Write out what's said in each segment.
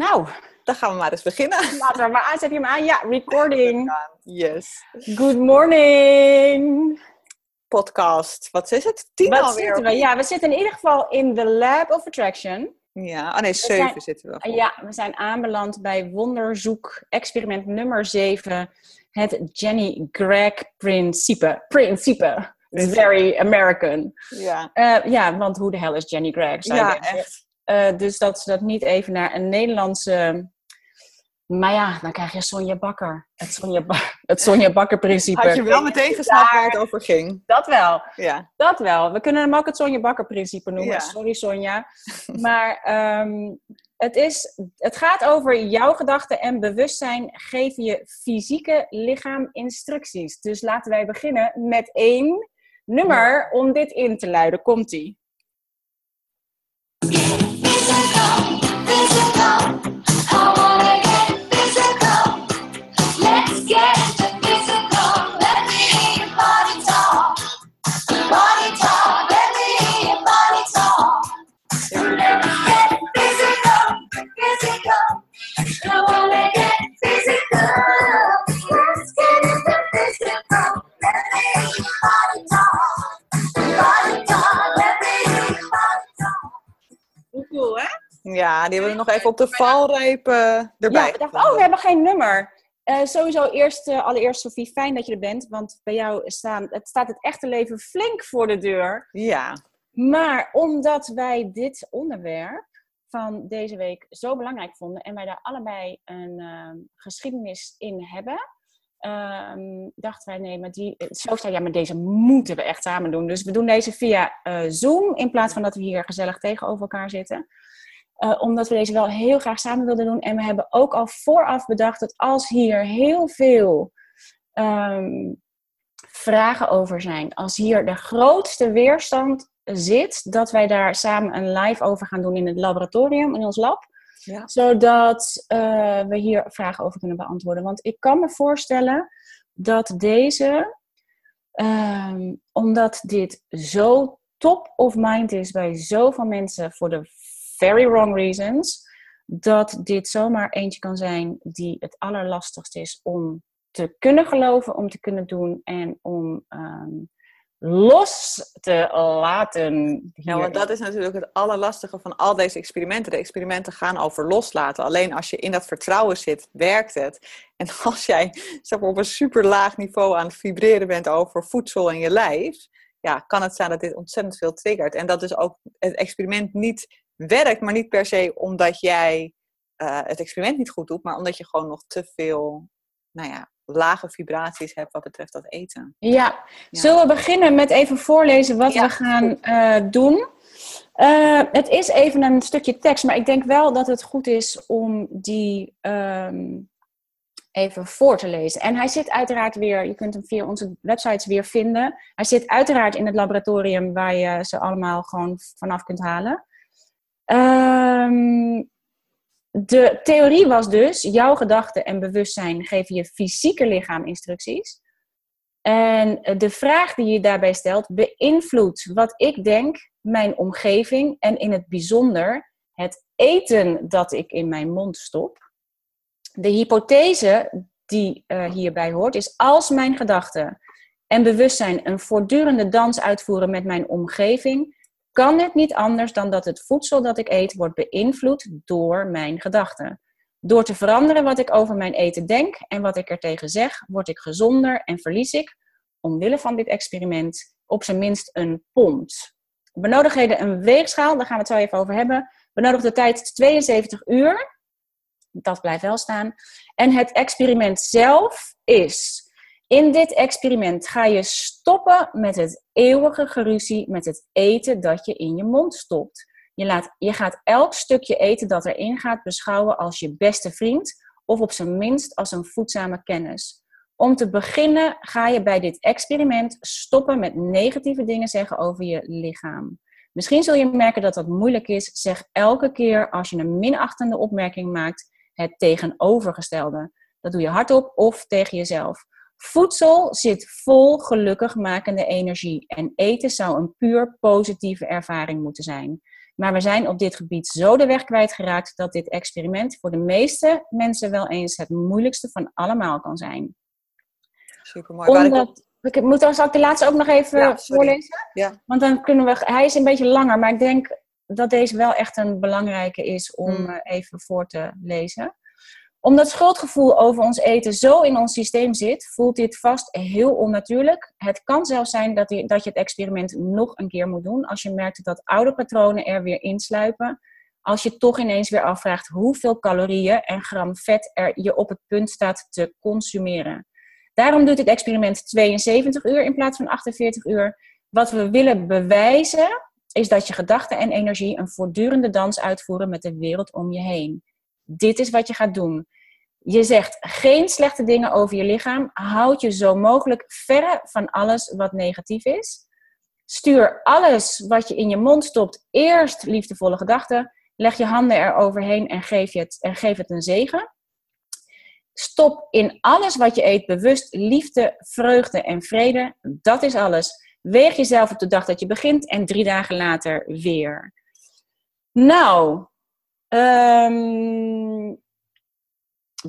Nou, dan gaan we maar eens beginnen. Laten we maar aan. Zet je hem aan? Ja, recording. Yes. Good morning. Podcast. Wat is het? Tien Wat alweer? zitten we? Ja, we zitten in ieder geval in the Lab of Attraction. Ja, oh nee, zeven zijn- zitten we. Ja, we zijn aanbeland bij wonderzoek experiment nummer 7. Het Jenny Gregg principe. Principe. It's very American. Ja, Eh, ja, want hoe de hel is Jenny Gregg? zou ja echt. Eh, dus dat ze dat niet even naar een Nederlandse... Maar ja, dan krijg je Sonja Bakker. Het Sonja, ba het Sonja Bakker principe. Had je wel meteen gesnapt waar het over ging. Dat wel. Ja, Dat wel. We kunnen hem ook het Sonja Bakker principe noemen. Ja. Sorry Sonja. Maar ehm, het, is, het gaat over jouw gedachten en bewustzijn geven je fysieke lichaam instructies. Dus laten wij beginnen met één nummer om dit in te luiden. Komt-ie. Ja die hebben we nog even op de valreep eh, erbij. Ja, we dachten, oh, we hebben geen nummer. Eh, sowieso eerst, eh, allereerst Sophie, fijn dat je er bent. Want bij jou staan, het staat het echte leven flink voor de deur. Ja, Maar omdat wij dit onderwerp van deze week zo belangrijk vonden en wij daar allebei een ehm, geschiedenis in hebben, ehm, dachten wij nee, maar die, zo zei ja, maar deze moeten we echt samen doen. Dus we doen deze via eh, Zoom in plaats van dat we hier gezellig tegenover elkaar zitten. Eh, omdat we deze wel heel graag samen wilden doen. En we hebben ook al vooraf bedacht dat als hier heel veel ehm, vragen over zijn, als hier de grootste weerstand zit, dat wij daar samen een live over gaan doen in het laboratorium, in ons lab. Ja. Zodat eh, we hier vragen over kunnen beantwoorden. Want ik kan me voorstellen dat deze, ehm, omdat dit zo top of mind is bij zoveel mensen voor de very wrong reasons, dat dit zomaar eentje kan zijn die het allerlastigst is om te kunnen geloven, om te kunnen doen en om ehm, los te laten. Ja, want dat is natuurlijk het allerlastige van al deze experimenten. De experimenten gaan over loslaten. Alleen als je in dat vertrouwen zit, werkt het. En als jij zeg maar, op een super laag niveau aan het vibreren bent over voedsel en je lijf, ja, kan het zijn dat dit ontzettend veel triggert. En dat dus ook het experiment niet werkt, maar niet per se omdat jij eh, het experiment niet goed doet, maar omdat je gewoon nog te veel, nou ja, lage vibraties hebt wat betreft dat eten. Ja. Ja. Zullen we beginnen met even voorlezen wat Ja, we gaan eh, doen? Eh, het is even een stukje tekst, maar ik denk wel dat het goed is om die ehm, even voor te lezen. En hij zit uiteraard weer, je kunt hem via onze websites weer vinden. Hij zit uiteraard in het laboratorium waar je ze allemaal gewoon vanaf kunt halen. Ehm, de theorie was dus, jouw gedachten en bewustzijn geven je fysieke lichaam instructies. En eh, de vraag die je daarbij stelt beïnvloedt wat ik denk, mijn omgeving en in het bijzonder het eten dat ik in mijn mond stop. De hypothese die eh, hierbij hoort is als mijn gedachten en bewustzijn een voortdurende dans uitvoeren met mijn omgeving, kan het niet anders dan dat het voedsel dat ik eet wordt beïnvloed door mijn gedachten. Door te veranderen wat ik over mijn eten denk en wat ik er tegen zeg, word ik gezonder en verlies ik, omwille van dit experiment, op zijn minst een pond. Benodigdheden een weegschaal, daar gaan we het zo even over hebben. Benodigde tijd 72 uur. Dat blijft wel staan. En het experiment zelf is. In dit experiment ga je stoppen met het eeuwige geruzie met het eten dat je in je mond stopt. Je, laat, je gaat elk stukje eten dat erin gaat beschouwen als je beste vriend of op zijn minst als een voedzame kennis. Om te beginnen ga je bij dit experiment stoppen met negatieve dingen zeggen over je lichaam. Misschien zul je merken dat dat moeilijk is. Zeg elke keer als je een minachtende opmerking maakt het tegenovergestelde. Dat doe je hardop of tegen jezelf. Voedsel zit vol gelukkigmakende energie en eten zou een puur positieve ervaring moeten zijn. Maar we zijn op dit gebied zo de weg kwijtgeraakt dat dit experiment voor de meeste mensen wel eens het moeilijkste van allemaal kan zijn. Super mooi. Waar ik ook- Omdat, ik moet dan zal ik de laatste ook nog even Ja, voorlezen? Ja. Want dan kunnen we, hij is een beetje langer, maar ik denk dat deze wel echt een belangrijke is om Hmm. even voor te lezen. Omdat schuldgevoel over ons eten zo in ons systeem zit, voelt dit vast heel onnatuurlijk. Het kan zelfs zijn dat je, dat je het experiment nog een keer moet doen als je merkt dat oude patronen er weer insluipen. Als je toch ineens weer afvraagt hoeveel calorieën en gram vet er je op het punt staat te consumeren. Daarom doet het experiment 72 uur in plaats van 48 uur. Wat we willen bewijzen is dat je gedachten en energie een voortdurende dans uitvoeren met de wereld om je heen. Dit is wat je gaat doen. Je zegt geen slechte dingen over je lichaam. Houd je zo mogelijk verre van alles wat negatief is. Stuur alles wat je in je mond stopt eerst liefdevolle gedachten. Leg je handen eroverheen en geef, je het, en geef het een zegen. Stop in alles wat je eet bewust liefde, vreugde en vrede. Dat is alles. Weeg jezelf op de dag dat je begint en drie dagen later weer. Nou, ehm,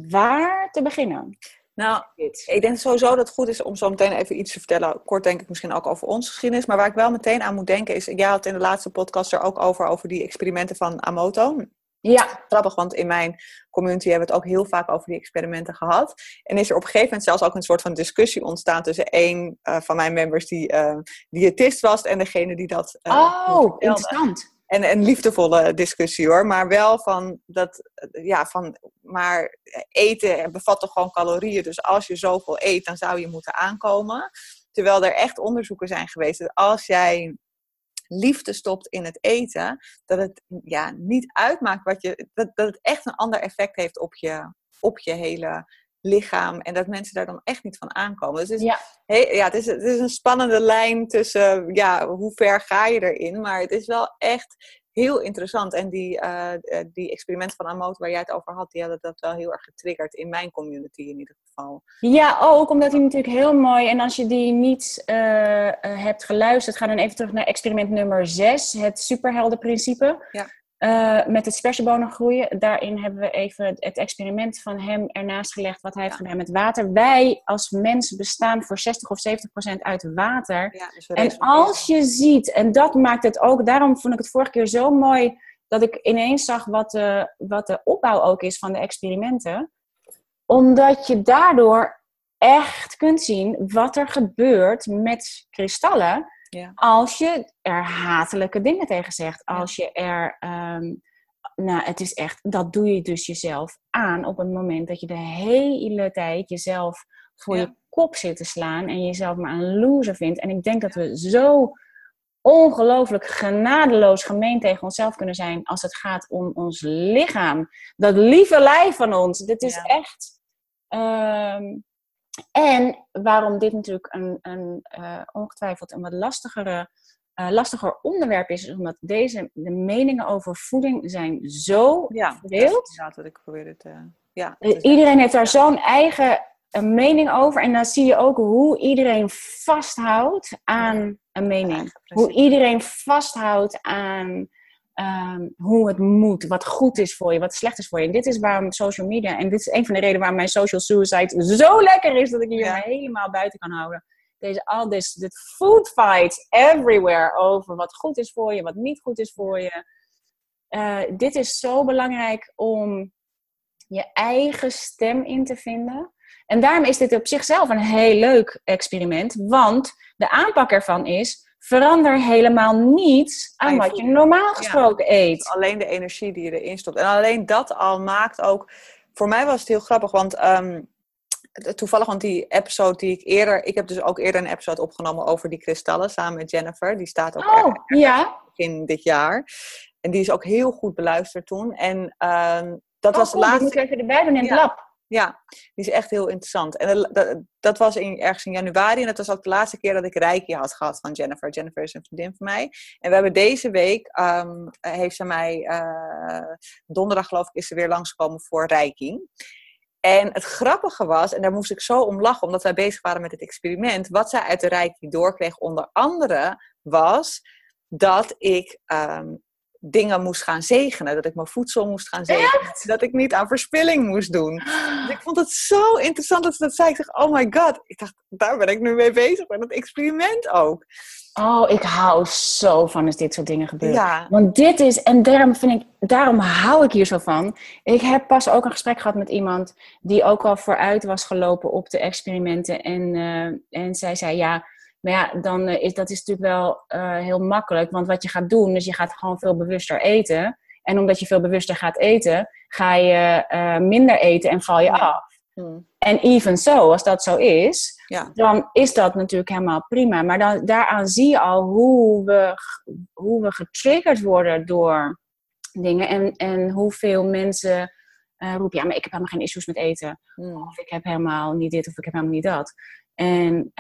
waar te beginnen? Nou, ik denk sowieso dat het goed is om zo meteen even iets te vertellen. Kort denk ik misschien ook over onze geschiedenis. Maar waar ik wel meteen aan moet denken is... Jij had in de laatste podcast er ook over, over die experimenten van Amoto. Ja, Grappig, want in mijn community hebben we het ook heel vaak over die experimenten gehad. En is er op een gegeven moment zelfs ook een soort van discussie ontstaan... tussen één eh, van mijn members die eh, diëtist was... en degene die dat eh, oh, interessant. En een liefdevolle discussie hoor. Maar wel van dat, ja, van, maar eten bevat toch gewoon calorieën. Dus als je zoveel eet, dan zou je moeten aankomen. Terwijl er echt onderzoeken zijn geweest dat als jij liefde stopt in het eten, dat het ja, niet uitmaakt wat je. Dat, dat het echt een ander effect heeft op je, op je hele lichaam. En dat mensen daar dan echt niet van aankomen. Dus het is Ja. Hey, ja, het is, het is een spannende lijn tussen, ja, hoe ver ga je erin? Maar het is wel echt heel interessant. En die, eh, die experimenten van Amoto waar jij het over had, die hadden dat wel heel erg getriggerd in mijn community in ieder geval. Ja, ook omdat hij natuurlijk heel mooi. En als je die niet eh, hebt geluisterd, ga dan even terug naar experiment nummer 6, het superheldenprincipe. Ja. Eh, met het spersiebonen groeien. Daarin hebben we even het experiment van hem ernaast gelegd, wat hij heeft Ja. gedaan met water. Wij als mens bestaan voor 60 of 70 procent uit water. Ja, dus En als je ziet, en dat maakt het ook, daarom vond ik het vorige keer zo mooi dat ik ineens zag wat de, wat de opbouw ook is van de experimenten. Omdat je daardoor echt kunt zien wat er gebeurt met kristallen Ja. als je er hatelijke dingen tegen zegt. Als je er, ehm, nou het is echt, dat doe je dus jezelf aan op het moment dat je de hele tijd jezelf voor je kop zit te slaan en jezelf maar een loser vindt. En ik denk dat we zo ongelooflijk genadeloos gemeen tegen onszelf kunnen zijn als het gaat om ons lichaam. Dat lieve lijf van ons. Dit is Ja. echt. ehm, en waarom dit natuurlijk een, een eh, ongetwijfeld een wat lastigere, eh, lastiger onderwerp is, is omdat deze de meningen over voeding zijn zo Ja, verdeeld. inderdaad wat ik probeerde te... Ja, Iedereen heeft daar zo'n eigen eh, mening over. En dan zie je ook hoe iedereen vasthoudt aan een mening. Hoe iedereen vasthoudt aan ehm, hoe het moet, wat goed is voor je, wat slecht is voor je. En dit is waarom social media, en dit is een van de redenen waarom mijn social suicide zo lekker is, dat ik hier Ja. helemaal buiten kan houden. Deze, al dit, dit food fights everywhere over wat goed is voor je, wat niet goed is voor je. Eh, dit is zo belangrijk om je eigen stem in te vinden. En daarom is dit op zichzelf een heel leuk experiment. Want de aanpak ervan is: verander helemaal niets aan wat je normaal gesproken eet. alleen de energie die je erin stopt. En alleen dat al maakt ook. Voor mij was het heel grappig, want ehm, toevallig, want die episode die ik eerder. Ik heb dus ook eerder een episode opgenomen over die kristallen samen met Jennifer. Die staat ook Oh, ja. in dit jaar. En die is ook heel goed beluisterd toen. En ehm, dat was oh, de cool, die laatste. moet ik even erbij doen in het Ja. lab. Ja, die is echt heel interessant. En dat, dat, was in, ergens in januari. En dat was ook de laatste keer dat ik Reiki had gehad van Jennifer. Jennifer is een vriendin van mij. En we hebben deze week, ehm, heeft ze mij, eh, donderdag geloof ik, is ze weer langsgekomen voor Reiki. En het grappige was, en daar moest ik zo om lachen, omdat wij bezig waren met het experiment. Wat zij uit de Reiki doorkreeg, onder andere, was dat ik ehm, dingen moest gaan zegenen. Dat ik mijn voedsel moest gaan zegenen. Dat ik niet aan verspilling moest doen. Dus ik vond het zo interessant dat ze dat zei. Ik dacht, oh my god. Ik dacht, daar ben ik nu mee bezig. Met dat experiment ook. Oh, ik hou zo van als dit soort dingen gebeuren. Ja. Want dit is, en daarom, vind ik, daarom hou ik hier zo van. Ik heb pas ook een gesprek gehad met iemand die ook al vooruit was gelopen op de experimenten. En, eh, en zij zei, ja, maar ja, dan eh, is dat is natuurlijk wel eh, heel makkelijk. Want wat je gaat doen, is je gaat gewoon veel bewuster eten. En omdat je veel bewuster gaat eten, ga je eh, minder eten en val je Ja. af. Hmm. En even zo, als dat zo is, Ja. dan is dat natuurlijk helemaal prima. Maar dan, daaraan zie je al hoe we, hoe we getriggerd worden door dingen. En, en hoeveel mensen eh, roepen, ja, maar ik heb helemaal geen issues met eten. Hmm. Of ik heb helemaal niet dit of ik heb helemaal niet dat. En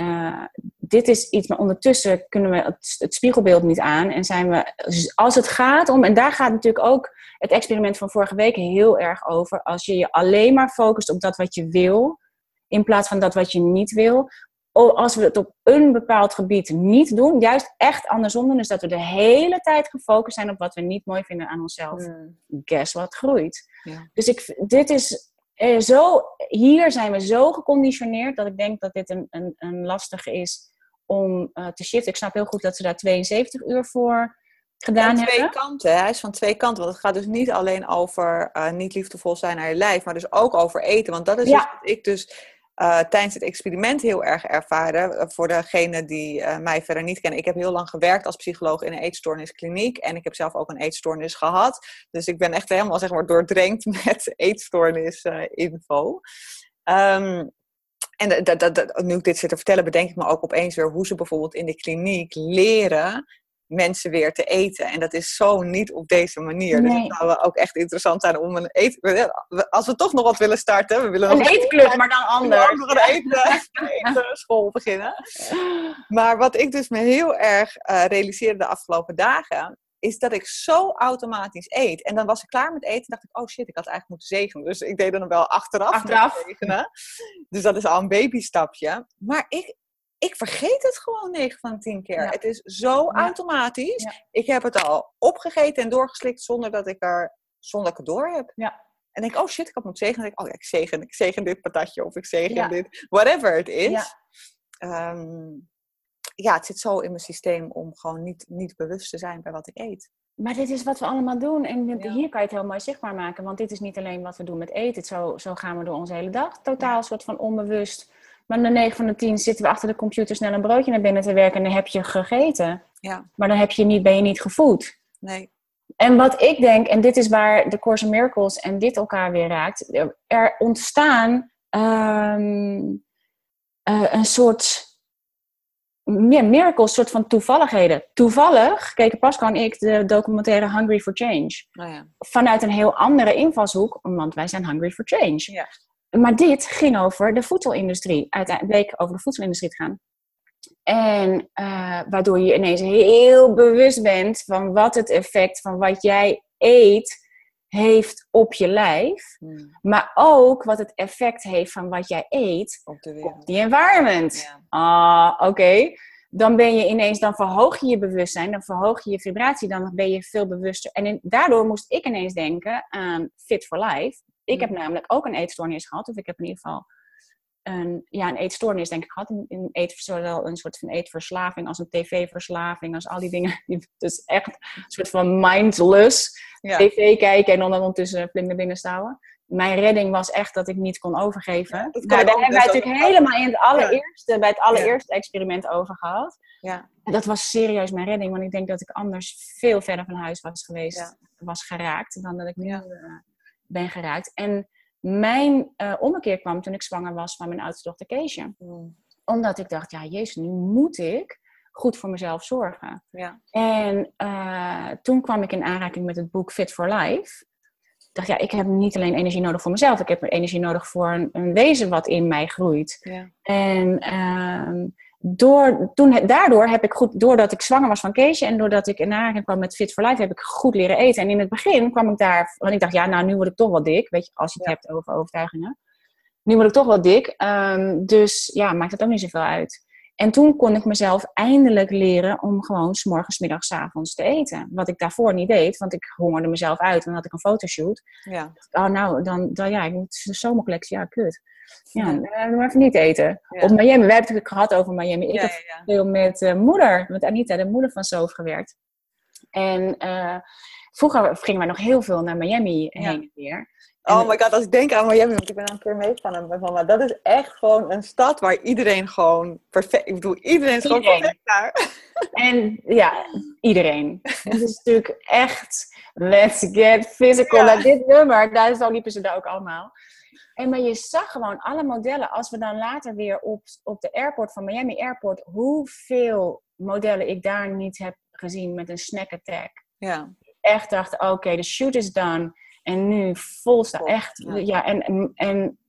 dit is iets, maar ondertussen kunnen we het, het spiegelbeeld niet aan. En zijn we, als het gaat om, en daar gaat natuurlijk ook het experiment van vorige week heel erg over. Als je je alleen maar focust op dat wat je wil, in plaats van dat wat je niet wil. Als we het op een bepaald gebied niet doen, juist echt andersom doen, is dat we de hele tijd gefocust zijn op wat we niet mooi vinden aan onszelf. Hmm. Guess wat groeit. Ja. Dus ik, dit is eh, zo, hier zijn we zo geconditioneerd dat ik denk dat dit een, een, een lastige is om eh, te shiften. Ik snap heel goed dat ze daar 72 uur voor gedaan Van twee hebben. kanten. Hij is van twee kanten. Want het gaat dus niet alleen over eh, niet liefdevol zijn naar je lijf, maar dus ook over eten. Want dat is Ja. dus wat ik dus eh, tijdens het experiment heel erg ervaren. Voor degene die mij verder niet kennen. Ik heb heel lang gewerkt als psycholoog in een eetstoorniskliniek. En ik heb zelf ook een eetstoornis gehad. Dus ik ben echt helemaal zeg maar, doordrenkt met eetstoornis-info. Ehm, en dat, dat, dat- dat- nu ik dit zit te vertellen, bedenk ik me ook opeens weer hoe ze bijvoorbeeld in de kliniek leren mensen weer te eten. En dat is zo niet op deze manier. Dus het zou ook echt interessant zijn om een eten... Als we toch nog wat willen starten, we willen Een nog eetclub, maar dan we anders. nog een eten, etenschool beginnen. Maar wat ik dus me heel erg eh, realiseerde de afgelopen dagen, is dat ik zo automatisch eet. En dan was ik klaar met eten, dacht ik, oh shit, ik had eigenlijk moeten zegenen. Dus ik deed dan wel achteraf, Achteraf. zegenen. Dus dat is al een babystapje. Maar ik, ik vergeet het gewoon 9 van 10 keer. Ja. Het is zo Ja. automatisch. Ja. Ik heb het al opgegeten en doorgeslikt zonder dat ik, er, zonder dat ik het door heb. Ja. En denk ik, oh shit, ik had moeten zegenen. Dan denk ik, oh ja, ik zegen, ik zegen dit patatje of ik zegen dit. Whatever het is. Ja. Ja, het zit zo in mijn systeem om gewoon niet, niet bewust te zijn bij wat ik eet. Maar dit is wat we allemaal doen. En Ja. hier kan je het heel mooi zichtbaar maken. Want dit is niet alleen wat we doen met eten. Zo, zo gaan we door onze hele dag. Totaal soort van onbewust. Maar de 9 van de 10 zitten we achter de computer snel een broodje naar binnen te werken. En dan heb je gegeten. Ja, Maar dan heb je niet, ben je niet gevoed. nee. En wat ik denk, en dit is waar de Course in Miracles en dit elkaar weer raakt. Er ontstaan ehm, eh, een soort ja, miracles, soort van toevalligheden. Toevallig keken Pascal en ik de documentaire Hungry for Change. Nou ja. Vanuit een heel andere invalshoek, want wij zijn hungry for change. Ja. Maar dit ging over de voedselindustrie. Uiteindelijk bleek over de voedselindustrie te gaan. En eh, waardoor je ineens heel bewust bent van wat het effect van wat jij eet heeft op je lijf. Hmm, Maar ook wat het effect heeft van wat jij eet op de op die environment. Ja. Ah, oké. Dan ben je ineens, dan verhoog je je bewustzijn, dan verhoog je je vibratie, dan ben je veel bewuster. En in- daardoor moest ik ineens denken aan Fit for Life. Ik heb Mm. namelijk ook een eetstoornis gehad, of ik heb in ieder geval een, ja, een eetstoornis denk ik gehad. Een, een, eet, zowel een soort van eetverslaving als een tv-verslaving, als al die dingen. Dus echt een soort van mindless Ja. tv kijken en dan ondertussen binnen stouwen. Mijn redding was echt dat ik niet kon overgeven. Ja, nou, daar hebben wij natuurlijk ook. helemaal in het allereerste, bij het allereerste experiment over gehad. Ja. En dat was serieus mijn redding, want ik denk dat ik anders veel verder van huis was geweest, was geraakt, dan dat ik nu eh, ben geraakt. En mijn eh, ommekeer kwam toen ik zwanger was van mijn oudste dochter Keesje. Hmm, Omdat ik dacht, ja jezus, nu moet ik goed voor mezelf zorgen. Ja. En eh, toen kwam ik in aanraking met het boek Fit for Life. Ik dacht, ja, ik heb niet alleen energie nodig voor mezelf. Ik heb energie nodig voor een, een wezen wat in mij groeit. Ja. En ehm, door, toen, daardoor heb ik goed, doordat ik zwanger was van Keesje en doordat ik in aanraking kwam met Fit for Life, heb ik goed leren eten. En in het begin kwam ik daar, want ik dacht, ja, nou, nu word ik toch wel dik. Weet je, als je het Ja. hebt over overtuigingen. Nu word ik toch wel dik. ehm, dus ja, maakt het ook niet zoveel uit. En toen kon ik mezelf eindelijk leren om gewoon 's morgens, middags, 's avonds te eten. Wat ik daarvoor niet deed, want ik hongerde mezelf uit. En dan had ik een fotoshoot. Ja. Oh, nou, dan, dan ja, ik moet de zomercollectie, ja, kut. Ja, maar even niet eten. Ja. Op Miami, wij hebben het natuurlijk gehad over Miami. Ik Ja, heb ja, veel met eh, moeder, met Anita, de moeder van Soof, gewerkt. En eh, vroeger gingen wij nog heel veel naar Miami heen en weer. Oh my god, als ik denk aan Miami, want ik ben al een keer meegegaan met mama. Dat is echt gewoon een stad waar iedereen gewoon perfect... Ik bedoel, iedereen is gewoon Iedereen. perfect daar. En ja, iedereen. Het is natuurlijk echt let's get physical. Ja. Dit nummer, daar zo liepen ze daar ook allemaal. En maar je zag gewoon alle modellen, als we dan later weer op, op de airport van Miami Airport, hoeveel modellen ik daar niet heb gezien met een snack attack. Ja, Echt dacht, oké, de shoot is done. En nu vol staan. Echt, ja. en, en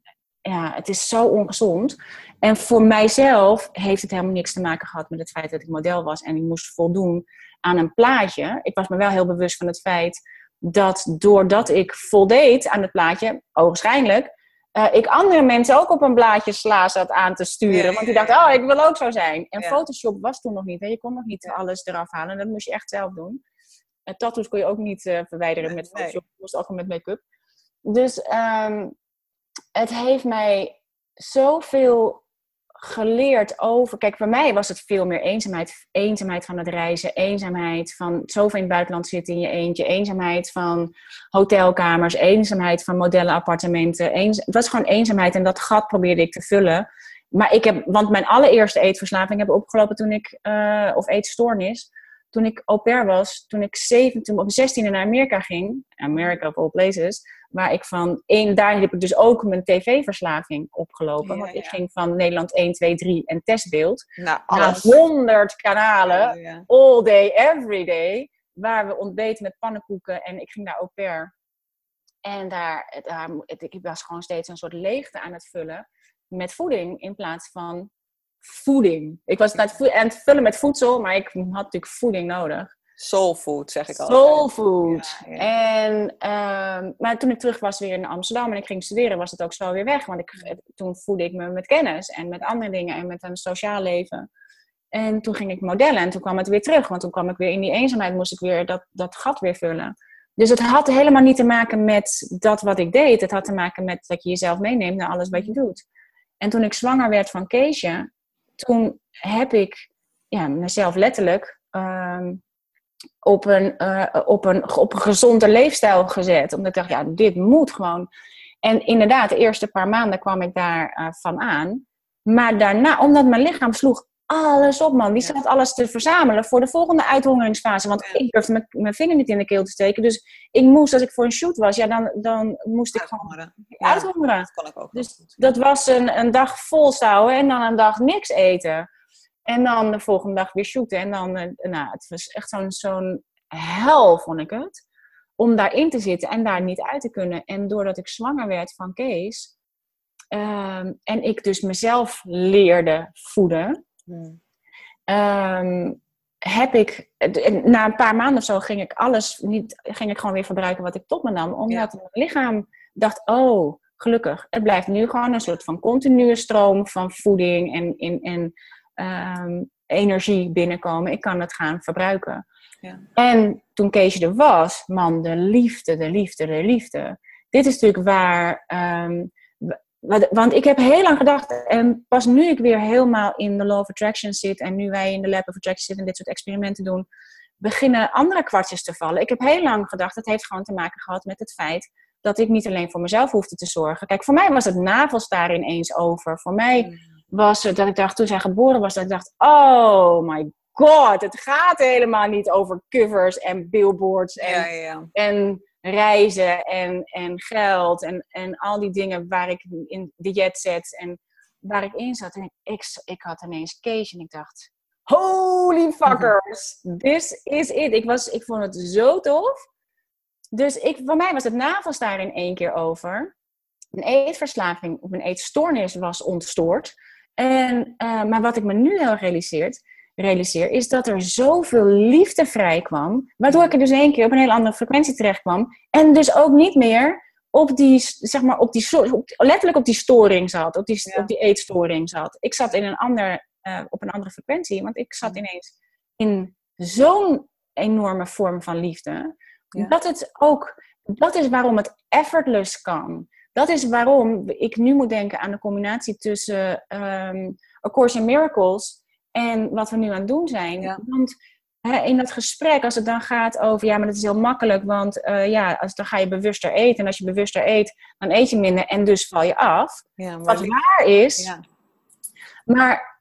ja, het is zo ongezond. En voor mijzelf heeft het helemaal niks te maken gehad met het feit dat ik model was en ik moest voldoen aan een plaatje. Ik was me wel heel bewust van het feit dat doordat ik voldeed aan het plaatje, ogenschijnlijk, eh, ik andere mensen ook op een blaadje sla zat aan te sturen. Want die dachten, oh, ik wil ook zo zijn. En Ja. Photoshop was toen nog niet. Hè? Je kon nog niet alles eraf halen. Dat moest je echt zelf doen. En tattoos kon je ook niet eh, verwijderen Nee, met. Photoshop. Het moest ook met make-up. Dus ehm, het heeft mij zoveel geleerd over. Kijk, voor mij was het veel meer eenzaamheid. Eenzaamheid van het reizen, eenzaamheid van zoveel in het buitenland zitten in je eentje, eenzaamheid van hotelkamers, eenzaamheid van modellenappartementen. Eens, het was gewoon eenzaamheid en dat gat probeerde ik te vullen. Maar ik heb, want mijn allereerste eetverslaving heb ik opgelopen toen ik, eh, of eetstoornis, toen ik au pair was, toen ik zeven, toen op 16e naar Amerika ging, America of all places, waar ik van één, daar heb ik dus ook mijn tv-verslaving opgelopen. Ja, want ik ging van Nederland 1, 2, 3 en testbeeld nou, naar alles. 100 kanalen, Ja, ja. all day, every day, waar we ontbeten met pannenkoeken en ik ging daar au pair. En daar, daar, ik was gewoon steeds een soort leegte aan het vullen met voeding in plaats van voeding. Ik was aan het, vo- aan het vullen met voedsel, maar ik had natuurlijk voeding nodig. Soul food, zeg ik al. Soul food. Ja, ja. En, ehm, maar toen ik terug was weer in Amsterdam en ik ging studeren, was het ook zo weer weg. Want ik, toen voedde ik me met kennis en met andere dingen en met een sociaal leven. En toen ging ik modellen en toen kwam het weer terug. Want toen kwam ik weer in die eenzaamheid, moest ik weer dat, dat gat weer vullen. Dus het had helemaal niet te maken met dat wat ik deed. Het had te maken met dat je jezelf meeneemt naar alles wat je doet. En toen ik zwanger werd van Keesje, toen heb ik ja, mezelf letterlijk ehm, op, een, eh, op, een, op een gezonde leefstijl gezet. Omdat ik dacht, ja, dit moet gewoon. En inderdaad, de eerste paar maanden kwam ik daar eh, van aan. Maar daarna, omdat mijn lichaam sloeg alles op, man. Die zat alles te verzamelen voor de volgende uithongeringsfase. Want ik durfde mijn, mijn vinger niet in de keel te steken. Dus ik moest, als ik voor een shoot was, ja, dan, dan moest ik gewoon Uithongeren. Ja, uithongeren. dat ik ook. Dus. Dat was een, een dag volstouwen en dan een dag niks eten. En dan de volgende dag weer shooten. En dan, eh, nou, het was echt zo'n zo'n hel, vond ik het. Om daarin te zitten en daar niet uit te kunnen. En doordat ik zwanger werd van Kees. ehm, en ik dus mezelf leerde voeden. Hmm. ehm, heb ik, na een paar maanden of zo ging ik alles niet, ging ik gewoon weer verbruiken wat ik tot me nam. Omdat mijn lichaam dacht, oh, gelukkig. Het blijft nu gewoon een soort van continue stroom van voeding en, en, en ehm, energie binnenkomen. Ik kan het gaan verbruiken. Ja. En toen Keesje er was, man, de liefde, de liefde, de liefde. Dit is natuurlijk waar. ehm, want ik heb heel lang gedacht, en pas nu ik weer helemaal in de Law of Attraction zit en nu wij in de Lab of Attraction zitten en dit soort experimenten doen, beginnen andere kwartjes te vallen. Ik heb heel lang gedacht, het heeft gewoon te maken gehad met het feit dat ik niet alleen voor mezelf hoefde te zorgen. Kijk, voor mij was het navelstaren ineens over. Voor mij Hmm. was het dat ik dacht, toen zij geboren was, dat ik dacht, oh my god, het gaat helemaal niet over covers en billboards en, Ja, ja, ja. en reizen en, en geld en, en al die dingen waar ik in de jet set en waar ik in zat. En ik, ik had ineens Kees en ik dacht, holy fuckers, this is it. Ik, was, ik vond het zo tof. Dus ik, voor mij was het navelstaar in één keer over. Een eetverslaving of een eetstoornis was ontstoord. En, eh, maar wat ik me nu heel realiseert, realiseer, is dat er zoveel liefde vrij kwam. Waardoor ik er dus één keer op een hele andere frequentie terecht kwam. En dus ook niet meer op die, zeg maar, op die, so- op, letterlijk op die storing zat. Op die, Ja. op die eetstoring zat. Ik zat in een ander eh, op een andere frequentie. Want ik zat ineens in zo'n enorme vorm van liefde. Ja. Dat het ook, dat is waarom het effortless kan. Dat is waarom ik nu moet denken aan de combinatie tussen ehm A Course in Miracles en wat we nu aan het doen zijn. Ja. Want hè, in dat gesprek, als het dan gaat over, ja, maar dat is heel makkelijk, want eh, ja, als, dan ga je bewuster eten. En als je bewuster eet, dan eet je minder en dus val je af. Ja, Wat waar is, ja. maar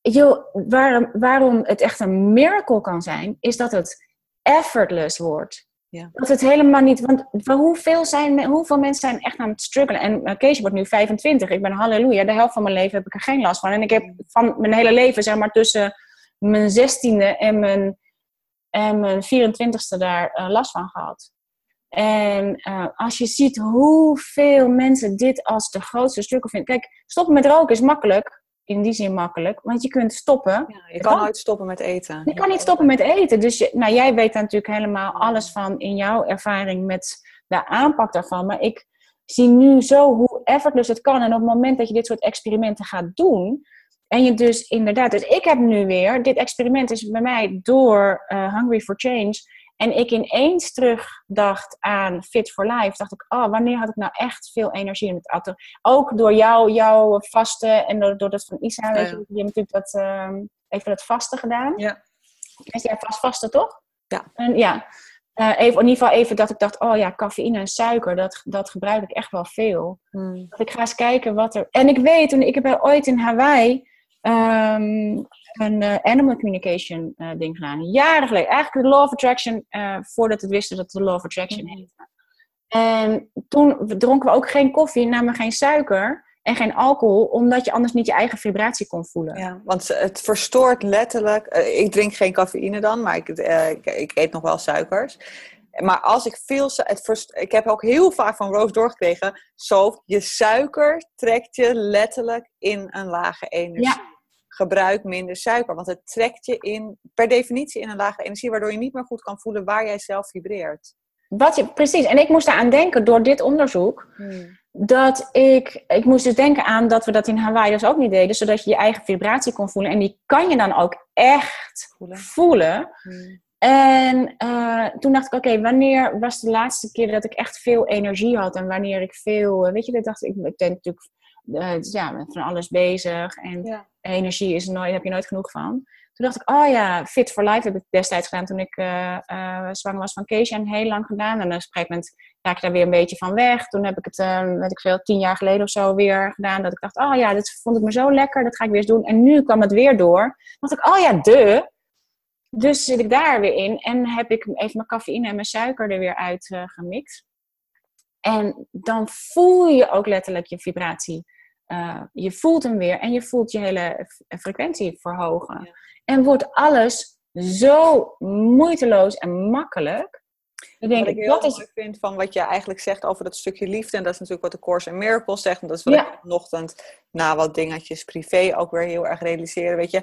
joh, waarom, waarom het echt een miracle kan zijn, is dat het effortless wordt. Ja. Dat het helemaal niet, want wa- hoeveel, zijn, hoeveel mensen zijn echt aan het struggelen? En uh, Kees wordt nu 25, ik ben halleluja, de helft van mijn leven heb ik er geen last van. En ik heb van mijn hele leven, zeg maar tussen mijn 16e en mijn, en mijn 24ste daar eh, last van gehad. En eh, als je ziet hoeveel mensen dit als de grootste struggle vinden. Kijk, stoppen met roken is makkelijk. In die zin makkelijk. Want je kunt stoppen. Ja, je kan nooit stoppen met eten. Je kan niet stoppen met eten. Dus je, nou, jij weet daar natuurlijk helemaal alles van in jouw ervaring met de aanpak daarvan. Maar ik zie nu zo hoe effortless het kan. En op het moment dat je dit soort experimenten gaat doen. En je dus inderdaad. Dus ik heb nu weer. Dit experiment is bij mij door eh, Hungry for Change. En ik ineens terugdacht aan Fit for Life. Dacht ik, oh, wanneer had ik nou echt veel energie in het auto? Ook door jou, jouw vasten en door, door dat van Isa. Weet je, je hebt natuurlijk dat, ehm, even dat vasten gedaan. Ja. Is jij vast vasten, toch? Ja. En, ja. Eh, even, in ieder geval even dat ik dacht, oh ja, cafeïne en suiker, dat, dat gebruik ik echt wel veel. Hmm. Dat ik ga eens kijken wat er... En ik weet, toen ik heb ooit in Hawaii ehm, een eh, animal communication eh, ding gedaan. Jaren geleden. Eigenlijk de law of attraction, eh, voordat het wisten dat het de law of attraction Mhm. heette. En toen dronken we ook geen koffie, namen geen suiker en geen alcohol, omdat je anders niet je eigen vibratie kon voelen. Ja, want het verstoort letterlijk. ik drink geen cafeïne dan, maar ik, ik, ik eet nog wel suikers. Maar als ik veel. ik heb ook heel vaak van Roos doorgekregen. Zo, je suiker trekt je letterlijk in een lage energie. Ja. Gebruik minder suiker, want het trekt je in, per definitie in een lage energie, waardoor je niet meer goed kan voelen waar jij zelf vibreert. Wat je, precies, en ik moest eraan denken door dit onderzoek. dat ik, ik moest dus denken aan dat we dat in Hawaii dus ook niet deden, zodat je je eigen vibratie kon voelen. En die kan je dan ook echt Voelen. voelen. En eh, toen dacht ik, oké, wanneer was de laatste keer dat ik echt veel energie had en wanneer ik veel, eh, weet je, ik dacht ik, ik ben natuurlijk eh, ja, met van alles bezig en Ja. energie is nooit, heb je nooit genoeg van. Toen dacht ik, oh ja, Fit for Life heb ik destijds gedaan toen ik eh, zwanger was van Keesje en heel lang gedaan. En op een gegeven moment raak ik daar weer een beetje van weg. Toen heb ik het, weet ik veel, tien jaar geleden of zo weer gedaan. Dat ik dacht, oh ja, dit vond ik me zo lekker, dat ga ik weer eens doen. En nu kwam het weer door. Toen dacht ik, oh ja, de. Dus zit ik daar weer in en heb ik even mijn cafeïne en mijn suiker er weer uit gemixt. En dan voel je ook letterlijk je vibratie. Eh, je voelt hem weer en je voelt je hele frequentie verhogen. Ja. En wordt alles zo moeiteloos en makkelijk. Dan denk Wat ik heel dat is mooi vind van wat je eigenlijk zegt over dat stukje liefde. En dat is natuurlijk wat de Course in Miracles zegt. En dat is wat Ja. ik vanochtend na wat dingetjes privé ook weer heel erg realiseerde. Weet je,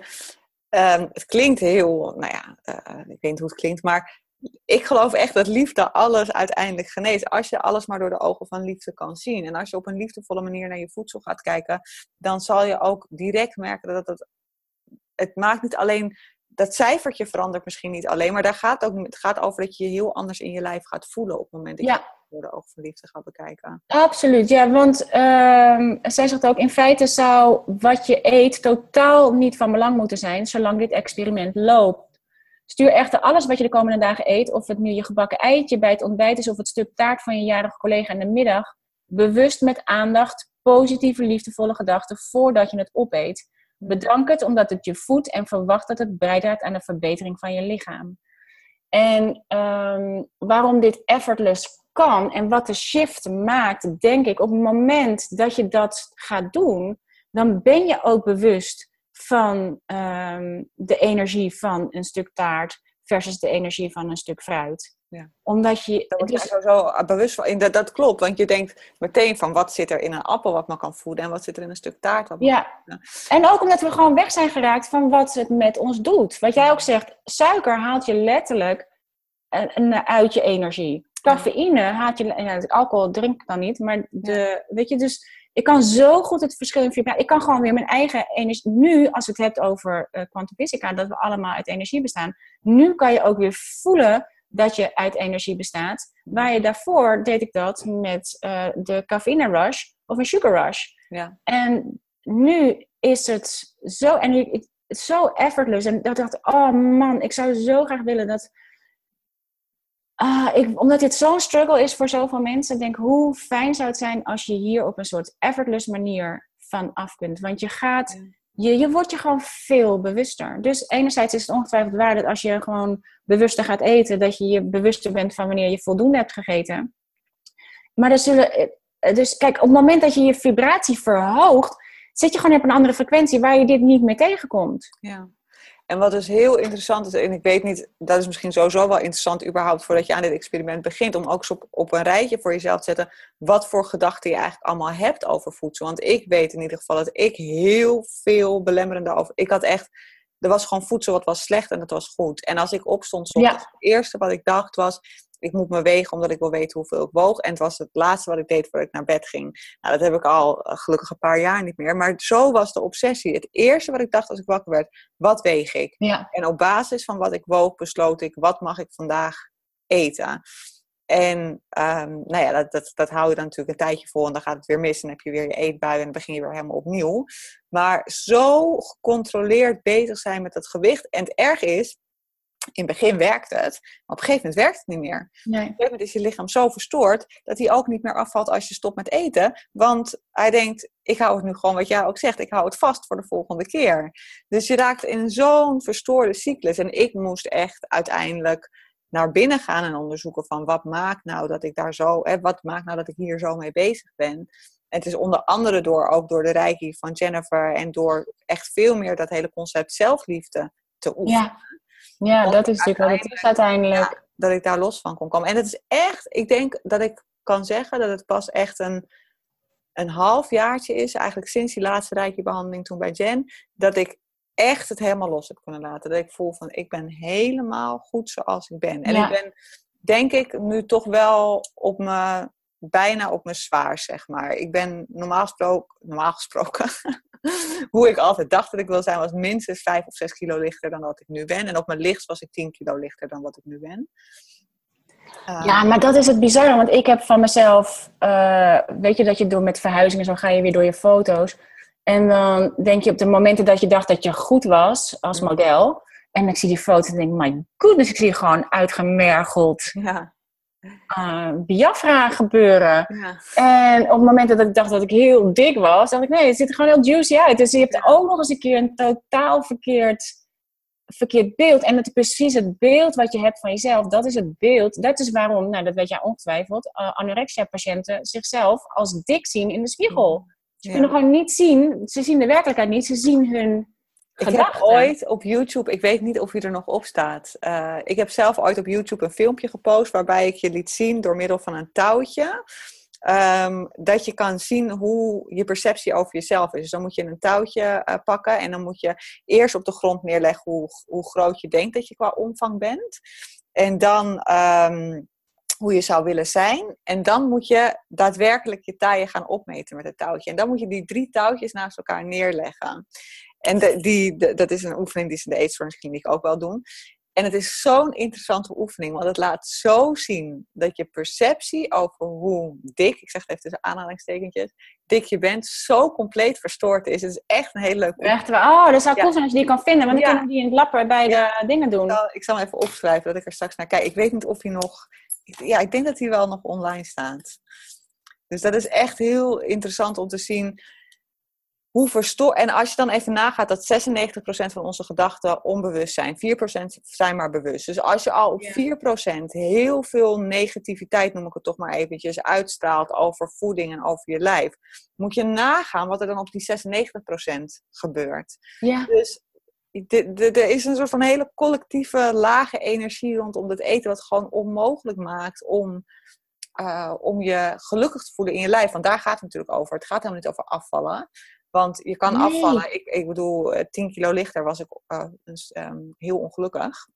Ehm, het klinkt heel, nou ja, eh, ik weet niet hoe het klinkt. Maar ik geloof echt dat liefde alles uiteindelijk geneest. Als je alles maar door de ogen van liefde kan zien. En als je op een liefdevolle manier naar je voedsel gaat kijken. Dan zal je ook direct merken dat het, het maakt niet alleen dat cijfertje verandert misschien niet alleen, maar daar gaat ook, het gaat over dat je je heel anders in je lijf gaat voelen op het moment dat je het door de ogen van liefde gaat bekijken. Absoluut, ja, want ehm, zij zegt ook, in feite zou wat je eet totaal niet van belang moeten zijn, zolang dit experiment loopt. Stuur echter alles wat je de komende dagen eet, of het nu je gebakken eitje bij het ontbijt is, of het stuk taart van je jarige collega in de middag, bewust met aandacht, positieve, liefdevolle gedachten voordat je het opeet. Bedank het omdat het je voedt en verwacht dat het bijdraagt aan de verbetering van je lichaam. En ehm, waarom dit effortless kan en wat de shift maakt, denk ik, op het moment dat je dat gaat doen, dan ben je ook bewust van ehm, de energie van een stuk taart versus de energie van een stuk fruit. Ja. Omdat je. Daar word je dus- sowieso bewust van. Dat, dat klopt, want je denkt meteen van wat zit er in een appel wat me kan voeden en wat zit er in een stuk taart wat me Ja, en ook omdat we gewoon weg zijn geraakt van wat het met ons doet. Wat jij ook zegt, suiker haalt je letterlijk uit je energie. Cafeïne haalt je, alcohol drink ik dan niet, maar de, weet je, dus Ik kan zo goed het verschil in vibratie. Ik kan gewoon weer mijn eigen energie. Nu, als het hebt over uh, quantum fysica, dat we allemaal uit energie bestaan. Nu kan je ook weer voelen dat je uit energie bestaat. Waar je daarvoor deed ik dat met uh, de cafeïne rush of een sugar rush. Ja. En nu is het zo, en ik, zo effortless. En dat dacht oh man, ik zou zo graag willen dat. Uh, ik, omdat dit zo'n struggle is voor zoveel mensen, denk hoe fijn zou het zijn als je hier op een soort effortless manier van af kunt. Want je gaat, je, je wordt je gewoon veel bewuster. Dus enerzijds is het ongetwijfeld waar dat als je gewoon bewuster gaat eten, dat je je bewuster bent van wanneer je voldoende hebt gegeten. Maar er zullen, dus kijk, op het moment dat je je vibratie verhoogt, zit je gewoon op een andere frequentie waar je dit niet meer tegenkomt. Ja. En wat dus heel interessant is, en ik weet niet, dat is misschien sowieso wel interessant überhaupt voordat je aan dit experiment begint, om ook eens op, op een rijtje voor jezelf te zetten wat voor gedachten je eigenlijk allemaal hebt over voedsel. Want ik weet in ieder geval dat ik heel veel belemmerende over. Ik had echt, er was gewoon voedsel wat was slecht en dat was goed. En als ik opstond, soms, Ja. het eerste wat ik dacht was, ik moet me wegen omdat ik wil weten hoeveel ik woog. En het was het laatste wat ik deed voordat ik naar bed ging. Nou, dat heb ik al eh, gelukkig een paar jaar niet meer. Maar zo was de obsessie. Het eerste wat ik dacht als ik wakker werd, wat weeg ik? Ja. En op basis van wat ik woog, besloot ik, wat mag ik vandaag eten? En ehm, nou ja, dat, dat, dat hou je dan natuurlijk een tijdje vol en dan gaat het weer mis. En dan heb je weer je eetbui en dan begin je weer helemaal opnieuw. Maar zo gecontroleerd bezig zijn met dat gewicht. En het erg is, in het begin werkte het, maar op een gegeven moment werkt het niet meer. Nee. Op een gegeven moment is je lichaam zo verstoord dat hij ook niet meer afvalt als je stopt met eten. Want hij denkt, ik hou het nu gewoon, wat jij ook zegt, ik hou het vast voor de volgende keer. Dus je raakt in zo'n verstoorde cyclus. En ik moest echt uiteindelijk naar binnen gaan en onderzoeken van wat maakt nou dat ik daar zo, hè, wat maakt nou dat ik hier zo mee bezig ben. En het is onder andere door, ook door de reiki van Jennifer en door echt veel meer dat hele concept zelfliefde te oefenen Ja. Ja, dat is natuurlijk wat het is uiteindelijk. dat ik daar los van kon komen. En het is echt, ik denk dat ik kan zeggen dat het pas echt een, een half jaartje is, eigenlijk sinds die laatste reiki-behandeling toen bij Jen, dat ik echt het helemaal los heb kunnen laten. Dat ik voel van, ik ben helemaal goed zoals ik ben. En Ja. ik ben, denk ik, nu toch wel op me, bijna op mijn zwaar, zeg maar. Ik ben normaal gesproken, normaal gesproken hoe ik altijd dacht dat ik wil zijn, was minstens 5 of 6 kilo lichter dan wat ik nu ben. En op mijn licht was ik 10 kilo lichter dan wat ik nu ben. Uh, Ja, maar dat is het bizarre. Want ik heb van mezelf, eh, weet je dat je door met verhuizingen zo ga je weer door je foto's. En dan denk je op de momenten dat je dacht dat je goed was als model. En ik zie die foto en denk, my goodness, ik zie gewoon uitgemergeld ja, eh Biafra gebeuren. ja. En op het moment dat ik dacht dat ik heel dik was, dacht ik, nee, het ziet er gewoon heel juicy uit. Dus je hebt ook nog eens een keer een totaal verkeerd, verkeerd beeld. En het is precies het beeld wat je hebt van jezelf. Dat is het beeld. Dat is waarom, nou dat weet jij ongetwijfeld, eh, anorexia-patiënten zichzelf als dik zien in de spiegel. Ze Ja. kunnen gewoon niet zien, ze zien de werkelijkheid niet, ze zien hun Ik heb ooit op YouTube, ik weet niet of hij er nog op staat. eh, ik heb zelf ooit op YouTube een filmpje gepost waarbij ik je liet zien door middel van een touwtje. ehm, dat je kan zien hoe je perceptie over jezelf is. Dus dan moet je een touwtje eh, pakken en dan moet je eerst op de grond neerleggen hoe, hoe groot je denkt dat je qua omvang bent. En dan ehm, hoe je zou willen zijn. En dan moet je daadwerkelijk je taaien gaan opmeten met het touwtje. En dan moet je die drie touwtjes naast elkaar neerleggen. En de, die, de- dat is een oefening die ze in de eetstoorniskliniek ook wel doen. En het is zo'n interessante oefening, want het laat zo zien dat je perceptie over hoe dik, ik zeg het even tussen aanhalingstekentjes, dik je bent, zo compleet verstoord is. Het is echt een hele leuke oefening. Echt, oh, dat zou Ja. cool zijn als je die kan vinden. Want dan Ja. kunnen we die in het lapper bij de dingen doen. Ik zal, ik zal hem even opschrijven dat ik er straks naar kijk. Ik weet niet of hij nog. Ja, ik denk dat hij wel nog online staat. Dus dat is echt heel interessant om te zien hoe. En als je dan even nagaat dat 96% van onze gedachten onbewust zijn, 4% zijn maar bewust. Dus als je al op Ja. 4% heel veel negativiteit, noem ik het toch maar eventjes, uitstraalt over voeding en over je lijf, moet je nagaan wat er dan op die 96% gebeurt. Ja. Dus er is een soort van hele collectieve lage energie rondom het eten, wat gewoon onmogelijk maakt om, eh, om je gelukkig te voelen in je lijf. Want daar gaat het natuurlijk over. Het gaat helemaal niet over afvallen. Want je kan Nee. afvallen. Ik, ik bedoel, eh, 10 kilo lichter was ik eh, dus, ehm, heel ongelukkig.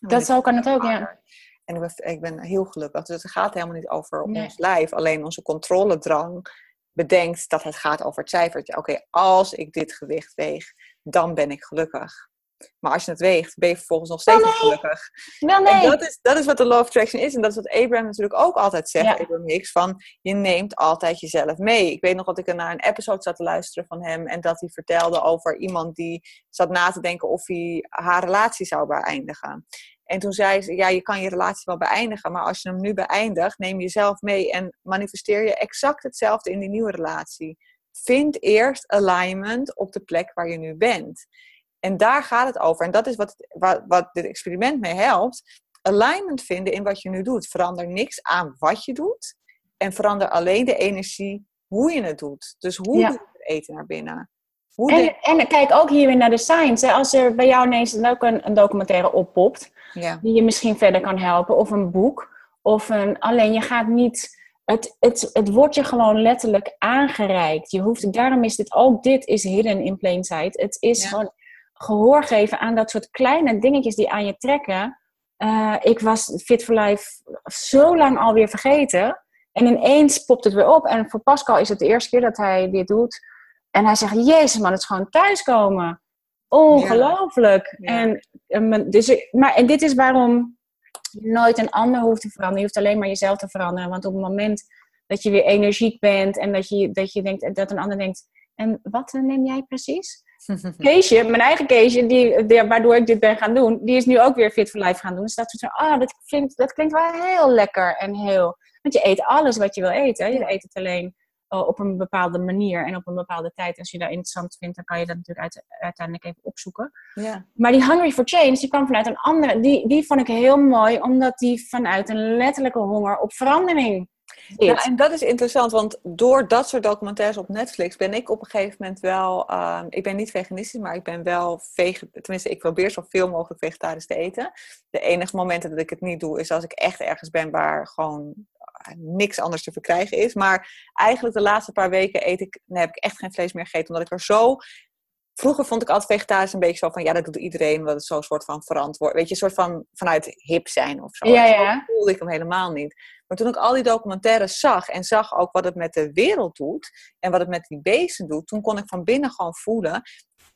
Dat zo kan het ook, ja. En ik ben, ik ben heel gelukkig. Dus het gaat helemaal niet over Nee. ons lijf. Alleen onze controledrang bedenkt dat het gaat over het cijfertje. Oké, als ik dit gewicht weeg, dan ben ik gelukkig. Maar als je het weegt, ben je vervolgens nog steeds Oh, niet nee. gelukkig. Wel En nee. dat is, dat is wat de Law of Attraction is. En dat is wat Abraham natuurlijk ook altijd zegt, Ja. Abraham Hicks, van je neemt altijd jezelf mee. Ik weet nog dat ik naar een episode zat te luisteren van hem en dat hij vertelde over iemand die zat na te denken of hij haar relatie zou beëindigen. En toen zei ze, ja, je kan je relatie wel beëindigen, maar als je hem nu beëindigt, neem jezelf mee en manifesteer je exact hetzelfde in die nieuwe relatie. Vind eerst alignment op de plek waar je nu bent. En daar gaat het over. En dat is wat, wat, wat dit experiment mee helpt. Alignment vinden in wat je nu doet. Verander niks aan wat je doet. En verander alleen de energie hoe je het doet. Dus hoe Ja. doe je het eten naar binnen? Hoe En, en kijk ook hier weer naar de science. Hè. Als er bij jou ineens ook een, een documentaire oppopt, ja. die je misschien verder kan helpen, of een boek, of een. Alleen je gaat niet. Het, het, het wordt je gewoon letterlijk aangereikt. Je hoeft, daarom is dit ook, dit is hidden in plain sight. Het is Ja. gewoon gehoor geven aan dat soort kleine dingetjes die aan je trekken. Eh, ik was Fit for Life zo lang alweer vergeten. En ineens popt het weer op. En voor Pascal is het de eerste keer dat hij dit doet. En hij zegt, jezus man, het is gewoon thuiskomen. Ongelooflijk. Ja. En, eh, men- dus, maar, en dit is waarom je nooit een ander hoeft te veranderen. Je hoeft alleen maar jezelf te veranderen. Want op het moment dat je weer energiek bent en dat je, dat je denkt dat een ander denkt, en wat neem jij precies? Keesje, mijn eigen Keesje, die, die- waardoor ik dit ben gaan doen, die is nu ook weer Fit for Life gaan doen. Dus dat soort van, ah, dat, klinkt, dat klinkt wel heel lekker en heel... Want je eet alles wat je wil eten. Je eet het alleen eh, op een bepaalde manier en op een bepaalde tijd. Als je dat interessant vindt, dan kan je dat natuurlijk uit- uiteindelijk even opzoeken. ja. Maar die Hungry for Change, die kwam vanuit een andere... Die, die vond ik heel mooi, omdat die vanuit een letterlijke honger op verandering. Ja, en dat is interessant, want door dat soort documentaires op Netflix ben ik op een gegeven moment wel, ehm, ik ben niet veganistisch, maar ik ben wel vegan, tenminste ik probeer zoveel mogelijk vegetarisch te eten. De enige momenten dat ik het niet doe is als ik echt ergens ben waar gewoon eh, niks anders te verkrijgen is. Maar eigenlijk de laatste paar weken eet ik, nee, heb ik echt geen vlees meer gegeten, omdat ik er zo Vroeger vond ik altijd vegetarisch een beetje zo van, ja, dat doet iedereen, het is zo'n soort van verantwoord, weet je, een soort van vanuit hip zijn of zo. Ja, zo ja. voelde ik hem helemaal niet. Maar toen ik al die documentaires zag en zag ook wat het met de wereld doet en wat het met die beesten doet, toen kon ik van binnen gewoon voelen,